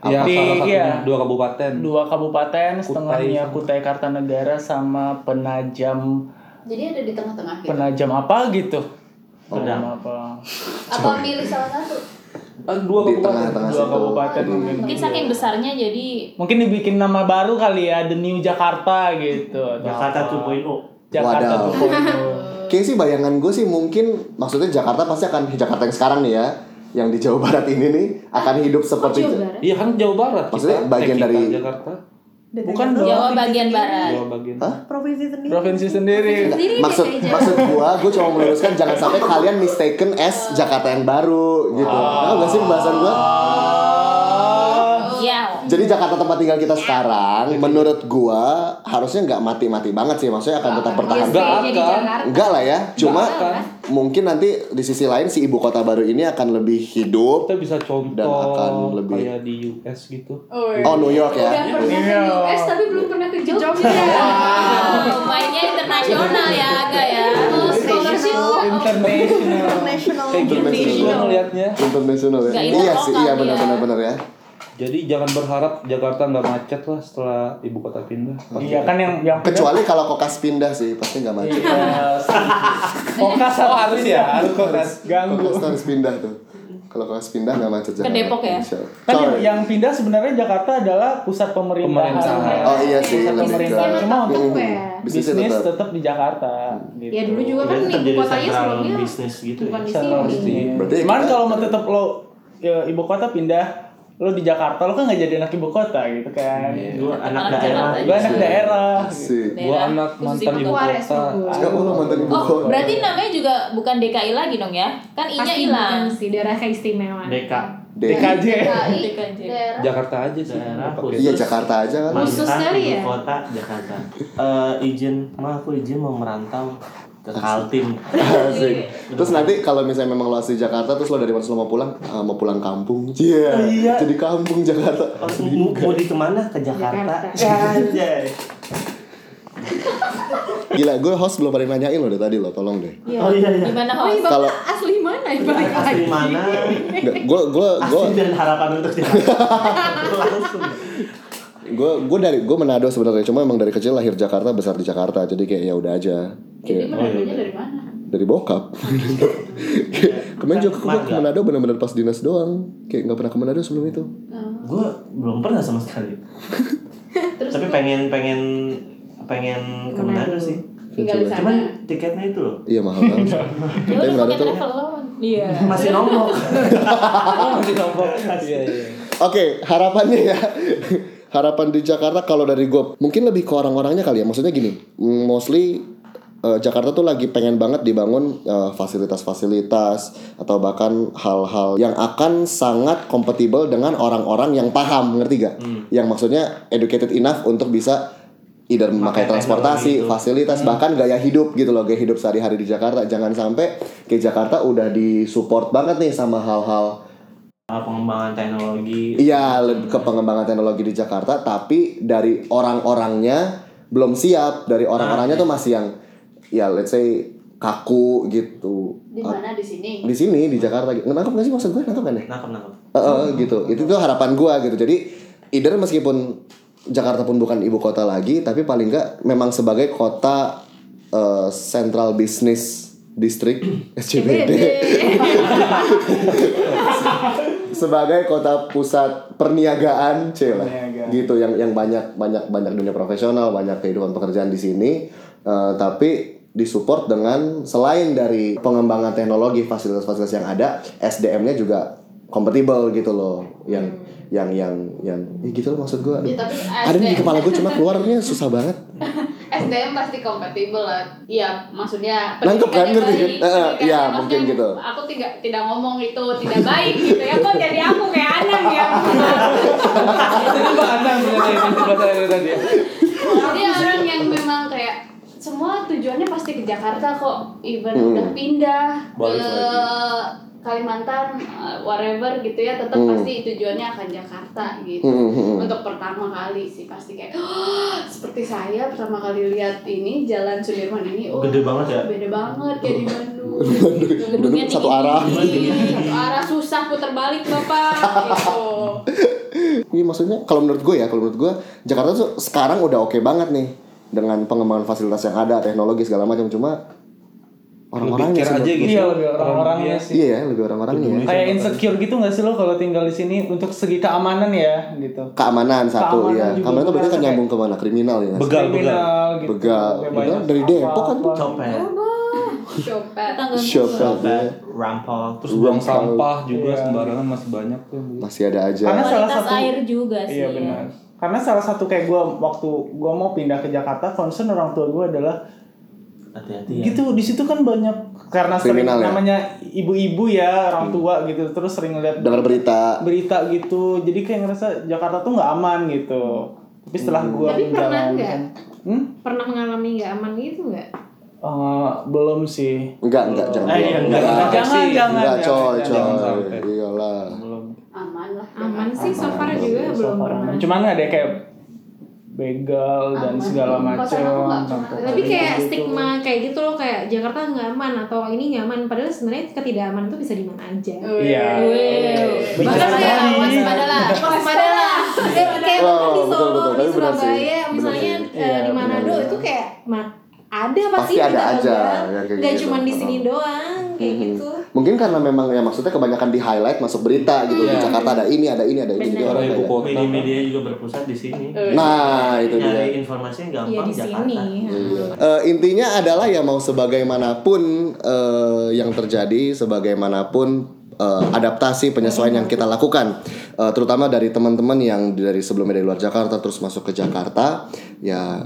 [SPEAKER 6] Ya,
[SPEAKER 4] Di-
[SPEAKER 6] salah satunya
[SPEAKER 4] iya.
[SPEAKER 6] dua kabupaten.
[SPEAKER 4] Dua kabupaten, setengahnya
[SPEAKER 6] sama-
[SPEAKER 4] Kutai Kartanegara sama Penajam
[SPEAKER 8] Jadi ada di tengah-tengah gitu.
[SPEAKER 4] Penajam apa gitu?
[SPEAKER 1] Oh.
[SPEAKER 4] Penajam apa?
[SPEAKER 8] Apa milih salah satu?
[SPEAKER 6] Ah, dua
[SPEAKER 1] Di
[SPEAKER 6] kabupaten.
[SPEAKER 1] tengah-tengah
[SPEAKER 4] Dua
[SPEAKER 1] situ.
[SPEAKER 4] kabupaten mungkin.
[SPEAKER 5] Mungkin saking besarnya jadi
[SPEAKER 4] Mungkin dibikin nama baru kali ya, The New Jakarta gitu.
[SPEAKER 2] Jakarta
[SPEAKER 4] apa.
[SPEAKER 2] 2.0.
[SPEAKER 4] Jakarta
[SPEAKER 1] Wadaw.
[SPEAKER 4] 2.0.
[SPEAKER 1] Kayak sih bayangan gue sih mungkin maksudnya Jakarta pasti akan Jakarta yang sekarang nih ya yang di Jawa Barat ini nih akan hidup seperti
[SPEAKER 3] Jawa Barat?
[SPEAKER 6] Iya kan Jawa Barat.
[SPEAKER 1] Maksudnya
[SPEAKER 6] kita.
[SPEAKER 1] bagian
[SPEAKER 6] Eh, kita,
[SPEAKER 1] dari-
[SPEAKER 6] Jakarta.
[SPEAKER 4] Bukan dong.
[SPEAKER 5] Jawa bagian barat.
[SPEAKER 6] Jawa bagian.
[SPEAKER 7] Provinsi sendiri.
[SPEAKER 4] Provinsi sendiri.
[SPEAKER 1] Enggak, maksud maksud gua gua cuma meluruskan jangan sampai kalian mistaken as Jakarta yang baru gitu. Tahu gak sih pembahasan gua?
[SPEAKER 5] Iya.
[SPEAKER 1] Jadi Jakarta tempat tinggal kita sekarang menurut gua harusnya nggak mati-mati banget sih maksudnya akan tetap bertahan.
[SPEAKER 6] Enggak akan.
[SPEAKER 1] Enggak lah ya, cuma mungkin nanti di sisi lain si ibu kota baru ini akan lebih hidup.
[SPEAKER 6] Kita bisa contoh
[SPEAKER 1] Dan akan lebih-
[SPEAKER 6] kayak di US gitu.
[SPEAKER 1] Oh New York
[SPEAKER 8] Udah
[SPEAKER 1] ya.
[SPEAKER 8] pernah ke
[SPEAKER 4] Iya.
[SPEAKER 8] US tapi belum pernah ke Jogja.
[SPEAKER 5] Wow, mainnya internasional ya agak ya.
[SPEAKER 8] Scholarship.
[SPEAKER 4] International.
[SPEAKER 7] National.
[SPEAKER 6] Kayak gitu
[SPEAKER 1] International.
[SPEAKER 6] gue ngeliatnya.
[SPEAKER 1] Internasional ya. Iya sih, iya
[SPEAKER 5] dia.
[SPEAKER 1] benar-benar benar ya.
[SPEAKER 6] Jadi jangan berharap Jakarta nggak macet lah setelah ibu kota pindah.
[SPEAKER 4] Iya kan yang yang
[SPEAKER 1] Kecuali kalau kokas pindah sih pasti nggak macet.
[SPEAKER 4] Iya. Kokas harus ya, harus kokas. Ganggu.
[SPEAKER 1] Kokas harus pindah tuh. Kalau kokas pindah nggak macet Jakarta.
[SPEAKER 5] Depok ya?
[SPEAKER 4] Kan yang, yang pindah sebenarnya Jakarta adalah pusat pemerintahan.
[SPEAKER 6] Pemerintahan.
[SPEAKER 1] Oh iya sih,
[SPEAKER 4] Pusat
[SPEAKER 1] lebih ke-
[SPEAKER 4] pemerintahan. Cuma untuk
[SPEAKER 3] tetep ya.
[SPEAKER 1] Bisnisnya
[SPEAKER 4] bisnis
[SPEAKER 1] tetap.
[SPEAKER 4] tetap di Jakarta. Gitu.
[SPEAKER 3] Ya dulu juga kan
[SPEAKER 2] Jadi tetap
[SPEAKER 3] ibu kotanya sebelumnya
[SPEAKER 2] bisnis gitu ya.
[SPEAKER 3] bukan sini.
[SPEAKER 1] Berarti
[SPEAKER 4] Cuman kalau mau tetap lo ya, ibu kota pindah, lo di Jakarta lo kan nggak jadi anak ibu kota gitu kan.
[SPEAKER 2] Gue anak
[SPEAKER 5] Anak
[SPEAKER 2] daerah.
[SPEAKER 4] Gue anak daerah.
[SPEAKER 5] Daerah
[SPEAKER 6] anak mantan
[SPEAKER 5] ibu
[SPEAKER 6] ibu
[SPEAKER 5] kota.
[SPEAKER 1] Sekarang lo mantan ibu
[SPEAKER 5] Oh,
[SPEAKER 1] kota.
[SPEAKER 5] berarti namanya juga bukan DKI lagi dong ya? Kan I-nya
[SPEAKER 3] Pasti
[SPEAKER 5] hilang.
[SPEAKER 3] sih daerah keistimewaan.
[SPEAKER 2] Deka.
[SPEAKER 4] DKJ.
[SPEAKER 8] DKI,
[SPEAKER 5] DKJ.
[SPEAKER 6] Jakarta aja sih.
[SPEAKER 2] Daerah.
[SPEAKER 1] Iya Jakarta aja kan.
[SPEAKER 3] Khusus
[SPEAKER 2] ibu
[SPEAKER 3] ya?
[SPEAKER 2] kota Jakarta. Eh, izin, ma aku izin mau merantau ke Kaltim.
[SPEAKER 1] Asik. Terus nanti kalau misalnya memang lo asli Jakarta terus lo dari mana lo mau pulang? Ah, mau pulang kampung. Iya.
[SPEAKER 2] Iya.
[SPEAKER 1] Jadi kampung Jakarta.
[SPEAKER 2] Oh, mau, mau di ke mana? Ke Jakarta.
[SPEAKER 3] Jakarta.
[SPEAKER 2] Anjay.
[SPEAKER 1] Gila, gue host belum pada nanyain lo deh tadi lo, tolong deh.
[SPEAKER 2] Oh iya iya.
[SPEAKER 5] Gimana
[SPEAKER 3] Oh iya
[SPEAKER 5] host?
[SPEAKER 1] Kalau-
[SPEAKER 3] asli mana ya balik lagi?
[SPEAKER 2] Asli mana?
[SPEAKER 1] Gue gue gue
[SPEAKER 2] Asli dan harapan untuk Jakarta. Langsung.
[SPEAKER 1] Gue gue dari gue Manado sebenarnya cuma emang dari kecil lahir Jakarta besar di Jakarta jadi kayak ya udah aja
[SPEAKER 8] Jadi
[SPEAKER 1] kayak
[SPEAKER 8] menadunya dari mana?
[SPEAKER 1] dari bokap. Kemarin juga gue ke Manado benar-benar pas dinas doang. Kayak nggak pernah ke Manado sebelum itu.
[SPEAKER 2] Gue belum pernah sama sekali. Tapi pengen pengen pengen ke Manado sih.
[SPEAKER 8] Tinggal di sana.
[SPEAKER 2] Cuman tiketnya itu loh.
[SPEAKER 1] Iya mahal banget.
[SPEAKER 5] Ya
[SPEAKER 1] Tapi
[SPEAKER 5] udah
[SPEAKER 1] Manado
[SPEAKER 5] pakai
[SPEAKER 1] tuh.
[SPEAKER 5] Iya.
[SPEAKER 2] Masih nombok.
[SPEAKER 6] Masih nombok. Iya, iya.
[SPEAKER 1] Oke, harapannya ya. Harapan di Jakarta kalau dari gue mungkin lebih ke orang-orangnya kali ya. Maksudnya gini, mostly eh, Jakarta tuh lagi pengen banget dibangun eh, fasilitas-fasilitas atau bahkan hal-hal yang akan sangat kompatibel dengan orang-orang yang paham, ngerti gak? Yang maksudnya educated enough untuk bisa either memakai transportasi, fasilitas, bahkan gaya hidup gitu loh, gaya hidup sehari-hari di Jakarta. Jangan sampai ke Jakarta udah disupport banget nih sama hal-hal
[SPEAKER 2] pengembangan teknologi.
[SPEAKER 1] Iya, lebih ke pengembangan teknologi di Jakarta, tapi dari orang-orangnya belum siap. Dari orang-orangnya tuh masih yang ya let's say kaku gitu.
[SPEAKER 8] Di mana di sini?
[SPEAKER 1] Di sini di Jakarta gitu. Nangkep gak sih maksud gue? Nangkep kan ya?
[SPEAKER 2] Nangkep nangkep.
[SPEAKER 1] Eh, eh, gitu. Itu tuh harapan gua gitu. Jadi either meskipun Jakarta pun bukan ibu kota lagi, tapi paling nggak memang sebagai kota eh, Central Business District SCBD sebagai kota pusat perniagaan cila
[SPEAKER 4] Perniagaan.
[SPEAKER 1] gitu yang yang banyak banyak banyak dunia profesional banyak kehidupan pekerjaan di sini. Eh, tapi disupport dengan selain dari pengembangan teknologi fasilitas-fasilitas yang ada SDM-nya juga kompatibel gitu loh. Yang yang yang yang ya gitu loh maksud gue
[SPEAKER 8] Ya, tapi
[SPEAKER 1] ada di kepala gue cuma keluarnya susah banget
[SPEAKER 8] SDM pasti kompatibel lah. Iya, maksudnya
[SPEAKER 1] Nangkep kan, ngerti kan?
[SPEAKER 8] baik,
[SPEAKER 1] Eh, iya,
[SPEAKER 8] maksudnya
[SPEAKER 1] mungkin gitu.
[SPEAKER 8] Aku tidak tidak ngomong itu tidak baik gitu ya. Kok jadi aku kayak anak ya.
[SPEAKER 6] Itu kan Mbak Anang sebenarnya yang bahasa dari tadi.
[SPEAKER 8] Jadi orang yang memang kayak semua tujuannya pasti ke Jakarta kok. Even
[SPEAKER 1] Hmm.
[SPEAKER 8] udah pindah
[SPEAKER 6] Balik
[SPEAKER 8] ke
[SPEAKER 6] lagi.
[SPEAKER 8] Kalimantan, uh, whatever gitu ya, tetap
[SPEAKER 1] Hmm.
[SPEAKER 8] pasti tujuannya akan Jakarta gitu.
[SPEAKER 1] Hmm, hmm, hmm.
[SPEAKER 8] Untuk pertama kali sih pasti kayak "Oh, seperti saya pertama kali lihat ini Jalan Sudirman ini, oh
[SPEAKER 2] Gede banget ya?
[SPEAKER 8] Beda banget kayak di Bandung. gitu.
[SPEAKER 5] Gedungnya
[SPEAKER 1] satu arah
[SPEAKER 8] Iya, satu arah susah putar balik bapak gitu.
[SPEAKER 1] Iya maksudnya kalau menurut gue ya kalau menurut gue Jakarta tuh sekarang udah oke banget nih dengan pengembangan fasilitas yang ada teknologi segala macam cuma orang-orangnya sih
[SPEAKER 6] aja gitu.
[SPEAKER 4] Iya lebih orang-orangnya
[SPEAKER 6] Iya.
[SPEAKER 4] sih.
[SPEAKER 1] Iya ya lebih orang-orangnya ya.
[SPEAKER 4] Kayak insecure gitu gak sih lo kalau tinggal di sini untuk segi keamanan ya gitu.
[SPEAKER 1] Keamanan satu
[SPEAKER 4] Keamanan
[SPEAKER 1] ya. Keamanan tuh berarti kan nyambung ke mana kriminal ya. nggak?
[SPEAKER 6] Begal, begal.
[SPEAKER 4] Kriminal gitu.
[SPEAKER 1] Begal.
[SPEAKER 4] Kayak
[SPEAKER 1] Begal dari Depok kan tuh.
[SPEAKER 2] Copet,
[SPEAKER 1] kan,
[SPEAKER 2] copet, rampok.
[SPEAKER 6] Terus buang sampah juga
[SPEAKER 4] Iya.
[SPEAKER 6] sembarangan masih banyak tuh.
[SPEAKER 1] Masih ada aja.
[SPEAKER 4] Karena salah satu
[SPEAKER 5] air juga sih.
[SPEAKER 4] Iya benar. Karena salah satu kayak gue waktu gue mau pindah ke Jakarta, concern orang tua gue adalah
[SPEAKER 2] Hati-hati ya.
[SPEAKER 4] gitu di situ kan banyak karena sering
[SPEAKER 1] Kriminal ya?
[SPEAKER 4] namanya ibu-ibu ya orang tua gitu terus sering lihat
[SPEAKER 1] Dengar berita.
[SPEAKER 4] berita gitu jadi kayak ngerasa Jakarta tuh nggak aman gitu tapi setelah gue
[SPEAKER 3] Tapi pernah nggak?
[SPEAKER 4] hmm?
[SPEAKER 3] Pernah mengalami nggak aman gitu nggak?
[SPEAKER 4] Eh, belum sih
[SPEAKER 1] Enggak, enggak, jangan.
[SPEAKER 2] Eh, iya, enggak,
[SPEAKER 1] enggak.
[SPEAKER 2] enggak.
[SPEAKER 4] jangan jangan
[SPEAKER 1] Enggak,
[SPEAKER 4] jangan,
[SPEAKER 1] coy,
[SPEAKER 4] jangan.
[SPEAKER 6] Jangan
[SPEAKER 1] coy. Iyalah.
[SPEAKER 4] belum
[SPEAKER 8] Aman lah.
[SPEAKER 3] Aman sih so far juga belum pernah.
[SPEAKER 4] aman. cuman ada kayak begal dan segala macam.
[SPEAKER 3] Tapi kayak
[SPEAKER 4] Gitu.
[SPEAKER 3] stigma kayak gitu loh kayak Jakarta nggak aman atau ini nggak aman padahal sebenarnya ketidakaman itu bisa di mana aja.
[SPEAKER 4] Iya.
[SPEAKER 3] Bahkan kayak
[SPEAKER 4] sekali.
[SPEAKER 8] waspada lah.
[SPEAKER 3] waspada lah. Kayak bahkan di Solo, di. Surabaya, misalnya eh,
[SPEAKER 4] Iya,
[SPEAKER 3] di Manado itu kayak ada pasti
[SPEAKER 1] Pasti ada aja
[SPEAKER 3] Nggak
[SPEAKER 1] gitu.
[SPEAKER 3] cuma di sini doang kayak
[SPEAKER 1] Mhm.
[SPEAKER 3] gitu.
[SPEAKER 1] Mungkin karena memang ya maksudnya kebanyakan di highlight masuk berita gitu di
[SPEAKER 6] Iya.
[SPEAKER 1] Jakarta ada ini ada ini ada ini jadi
[SPEAKER 3] Benar.
[SPEAKER 1] orang
[SPEAKER 6] Ibu
[SPEAKER 1] kayak
[SPEAKER 6] kota.
[SPEAKER 2] Media-media juga berpusat di sini.
[SPEAKER 1] nah itu dia
[SPEAKER 2] Nyari informasinya gampang
[SPEAKER 3] di
[SPEAKER 2] Jakarta.
[SPEAKER 3] sini.
[SPEAKER 1] Iya. Eh, intinya adalah ya mau sebagaimanapun eh, yang terjadi, sebagaimanapun eh, adaptasi penyesuaian yang kita lakukan, Eh, terutama dari teman-teman yang dari sebelumnya dari luar Jakarta terus masuk ke Jakarta, ya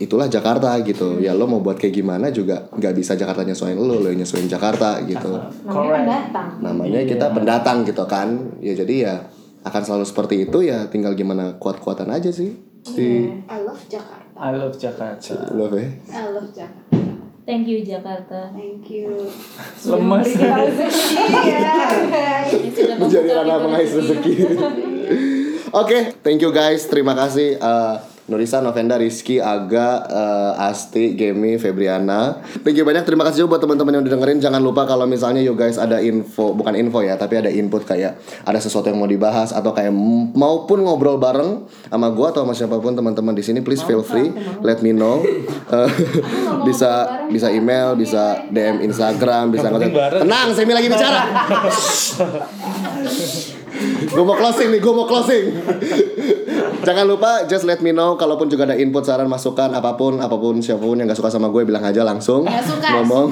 [SPEAKER 1] itulah Jakarta gitu. Ya lo mau buat kayak gimana juga nggak bisa Jakarta nyesuaiin lo, lo yang nyesuaiin Jakarta gitu.
[SPEAKER 3] Namanya
[SPEAKER 4] Correct.
[SPEAKER 3] pendatang.
[SPEAKER 1] Namanya kita pendatang gitu kan. Ya jadi ya akan selalu seperti itu ya tinggal gimana kuat-kuatan aja sih. Di
[SPEAKER 8] I love Jakarta.
[SPEAKER 4] I love Jakarta
[SPEAKER 1] love ya.
[SPEAKER 8] I love Jakarta.
[SPEAKER 5] Thank you Jakarta.
[SPEAKER 8] Thank you.
[SPEAKER 4] lemes
[SPEAKER 1] menjadi ranah
[SPEAKER 5] pintu
[SPEAKER 1] pengais
[SPEAKER 5] rezeki.
[SPEAKER 1] Oke, thank you guys. Terima kasih. Eh, Nurisa, Novenda, Rizky, Aga, eh, Asti, Gemi, Febriana. Thank you banyak. Terima kasih juga buat teman-teman yang udah dengerin. Jangan lupa kalau misalnya you guys ada info, bukan info ya, tapi ada input kayak ada sesuatu yang mau dibahas atau kayak maupun ngobrol bareng sama gua atau sama siapa pun teman-teman di sini, please feel free, let me know. Eh, bisa bisa email, bisa DM Instagram, bisa. Tenang, Semi lagi bicara. gue mau closing nih, gue mau closing. Jangan lupa just let me know kalaupun juga ada input, saran, masukan apa pun, apa pun siapa pun yang gak suka sama gue bilang aja langsung
[SPEAKER 8] Nggak suka,
[SPEAKER 1] ngomong.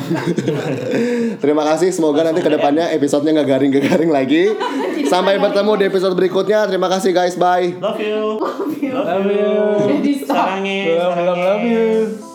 [SPEAKER 1] Terima kasih, semoga nanti ke depannya episodenya nggak garing garing lagi. Sampai bertemu di episode berikutnya. Terima kasih guys, bye.
[SPEAKER 2] Love you. Love
[SPEAKER 4] Love you. Love, love, love you.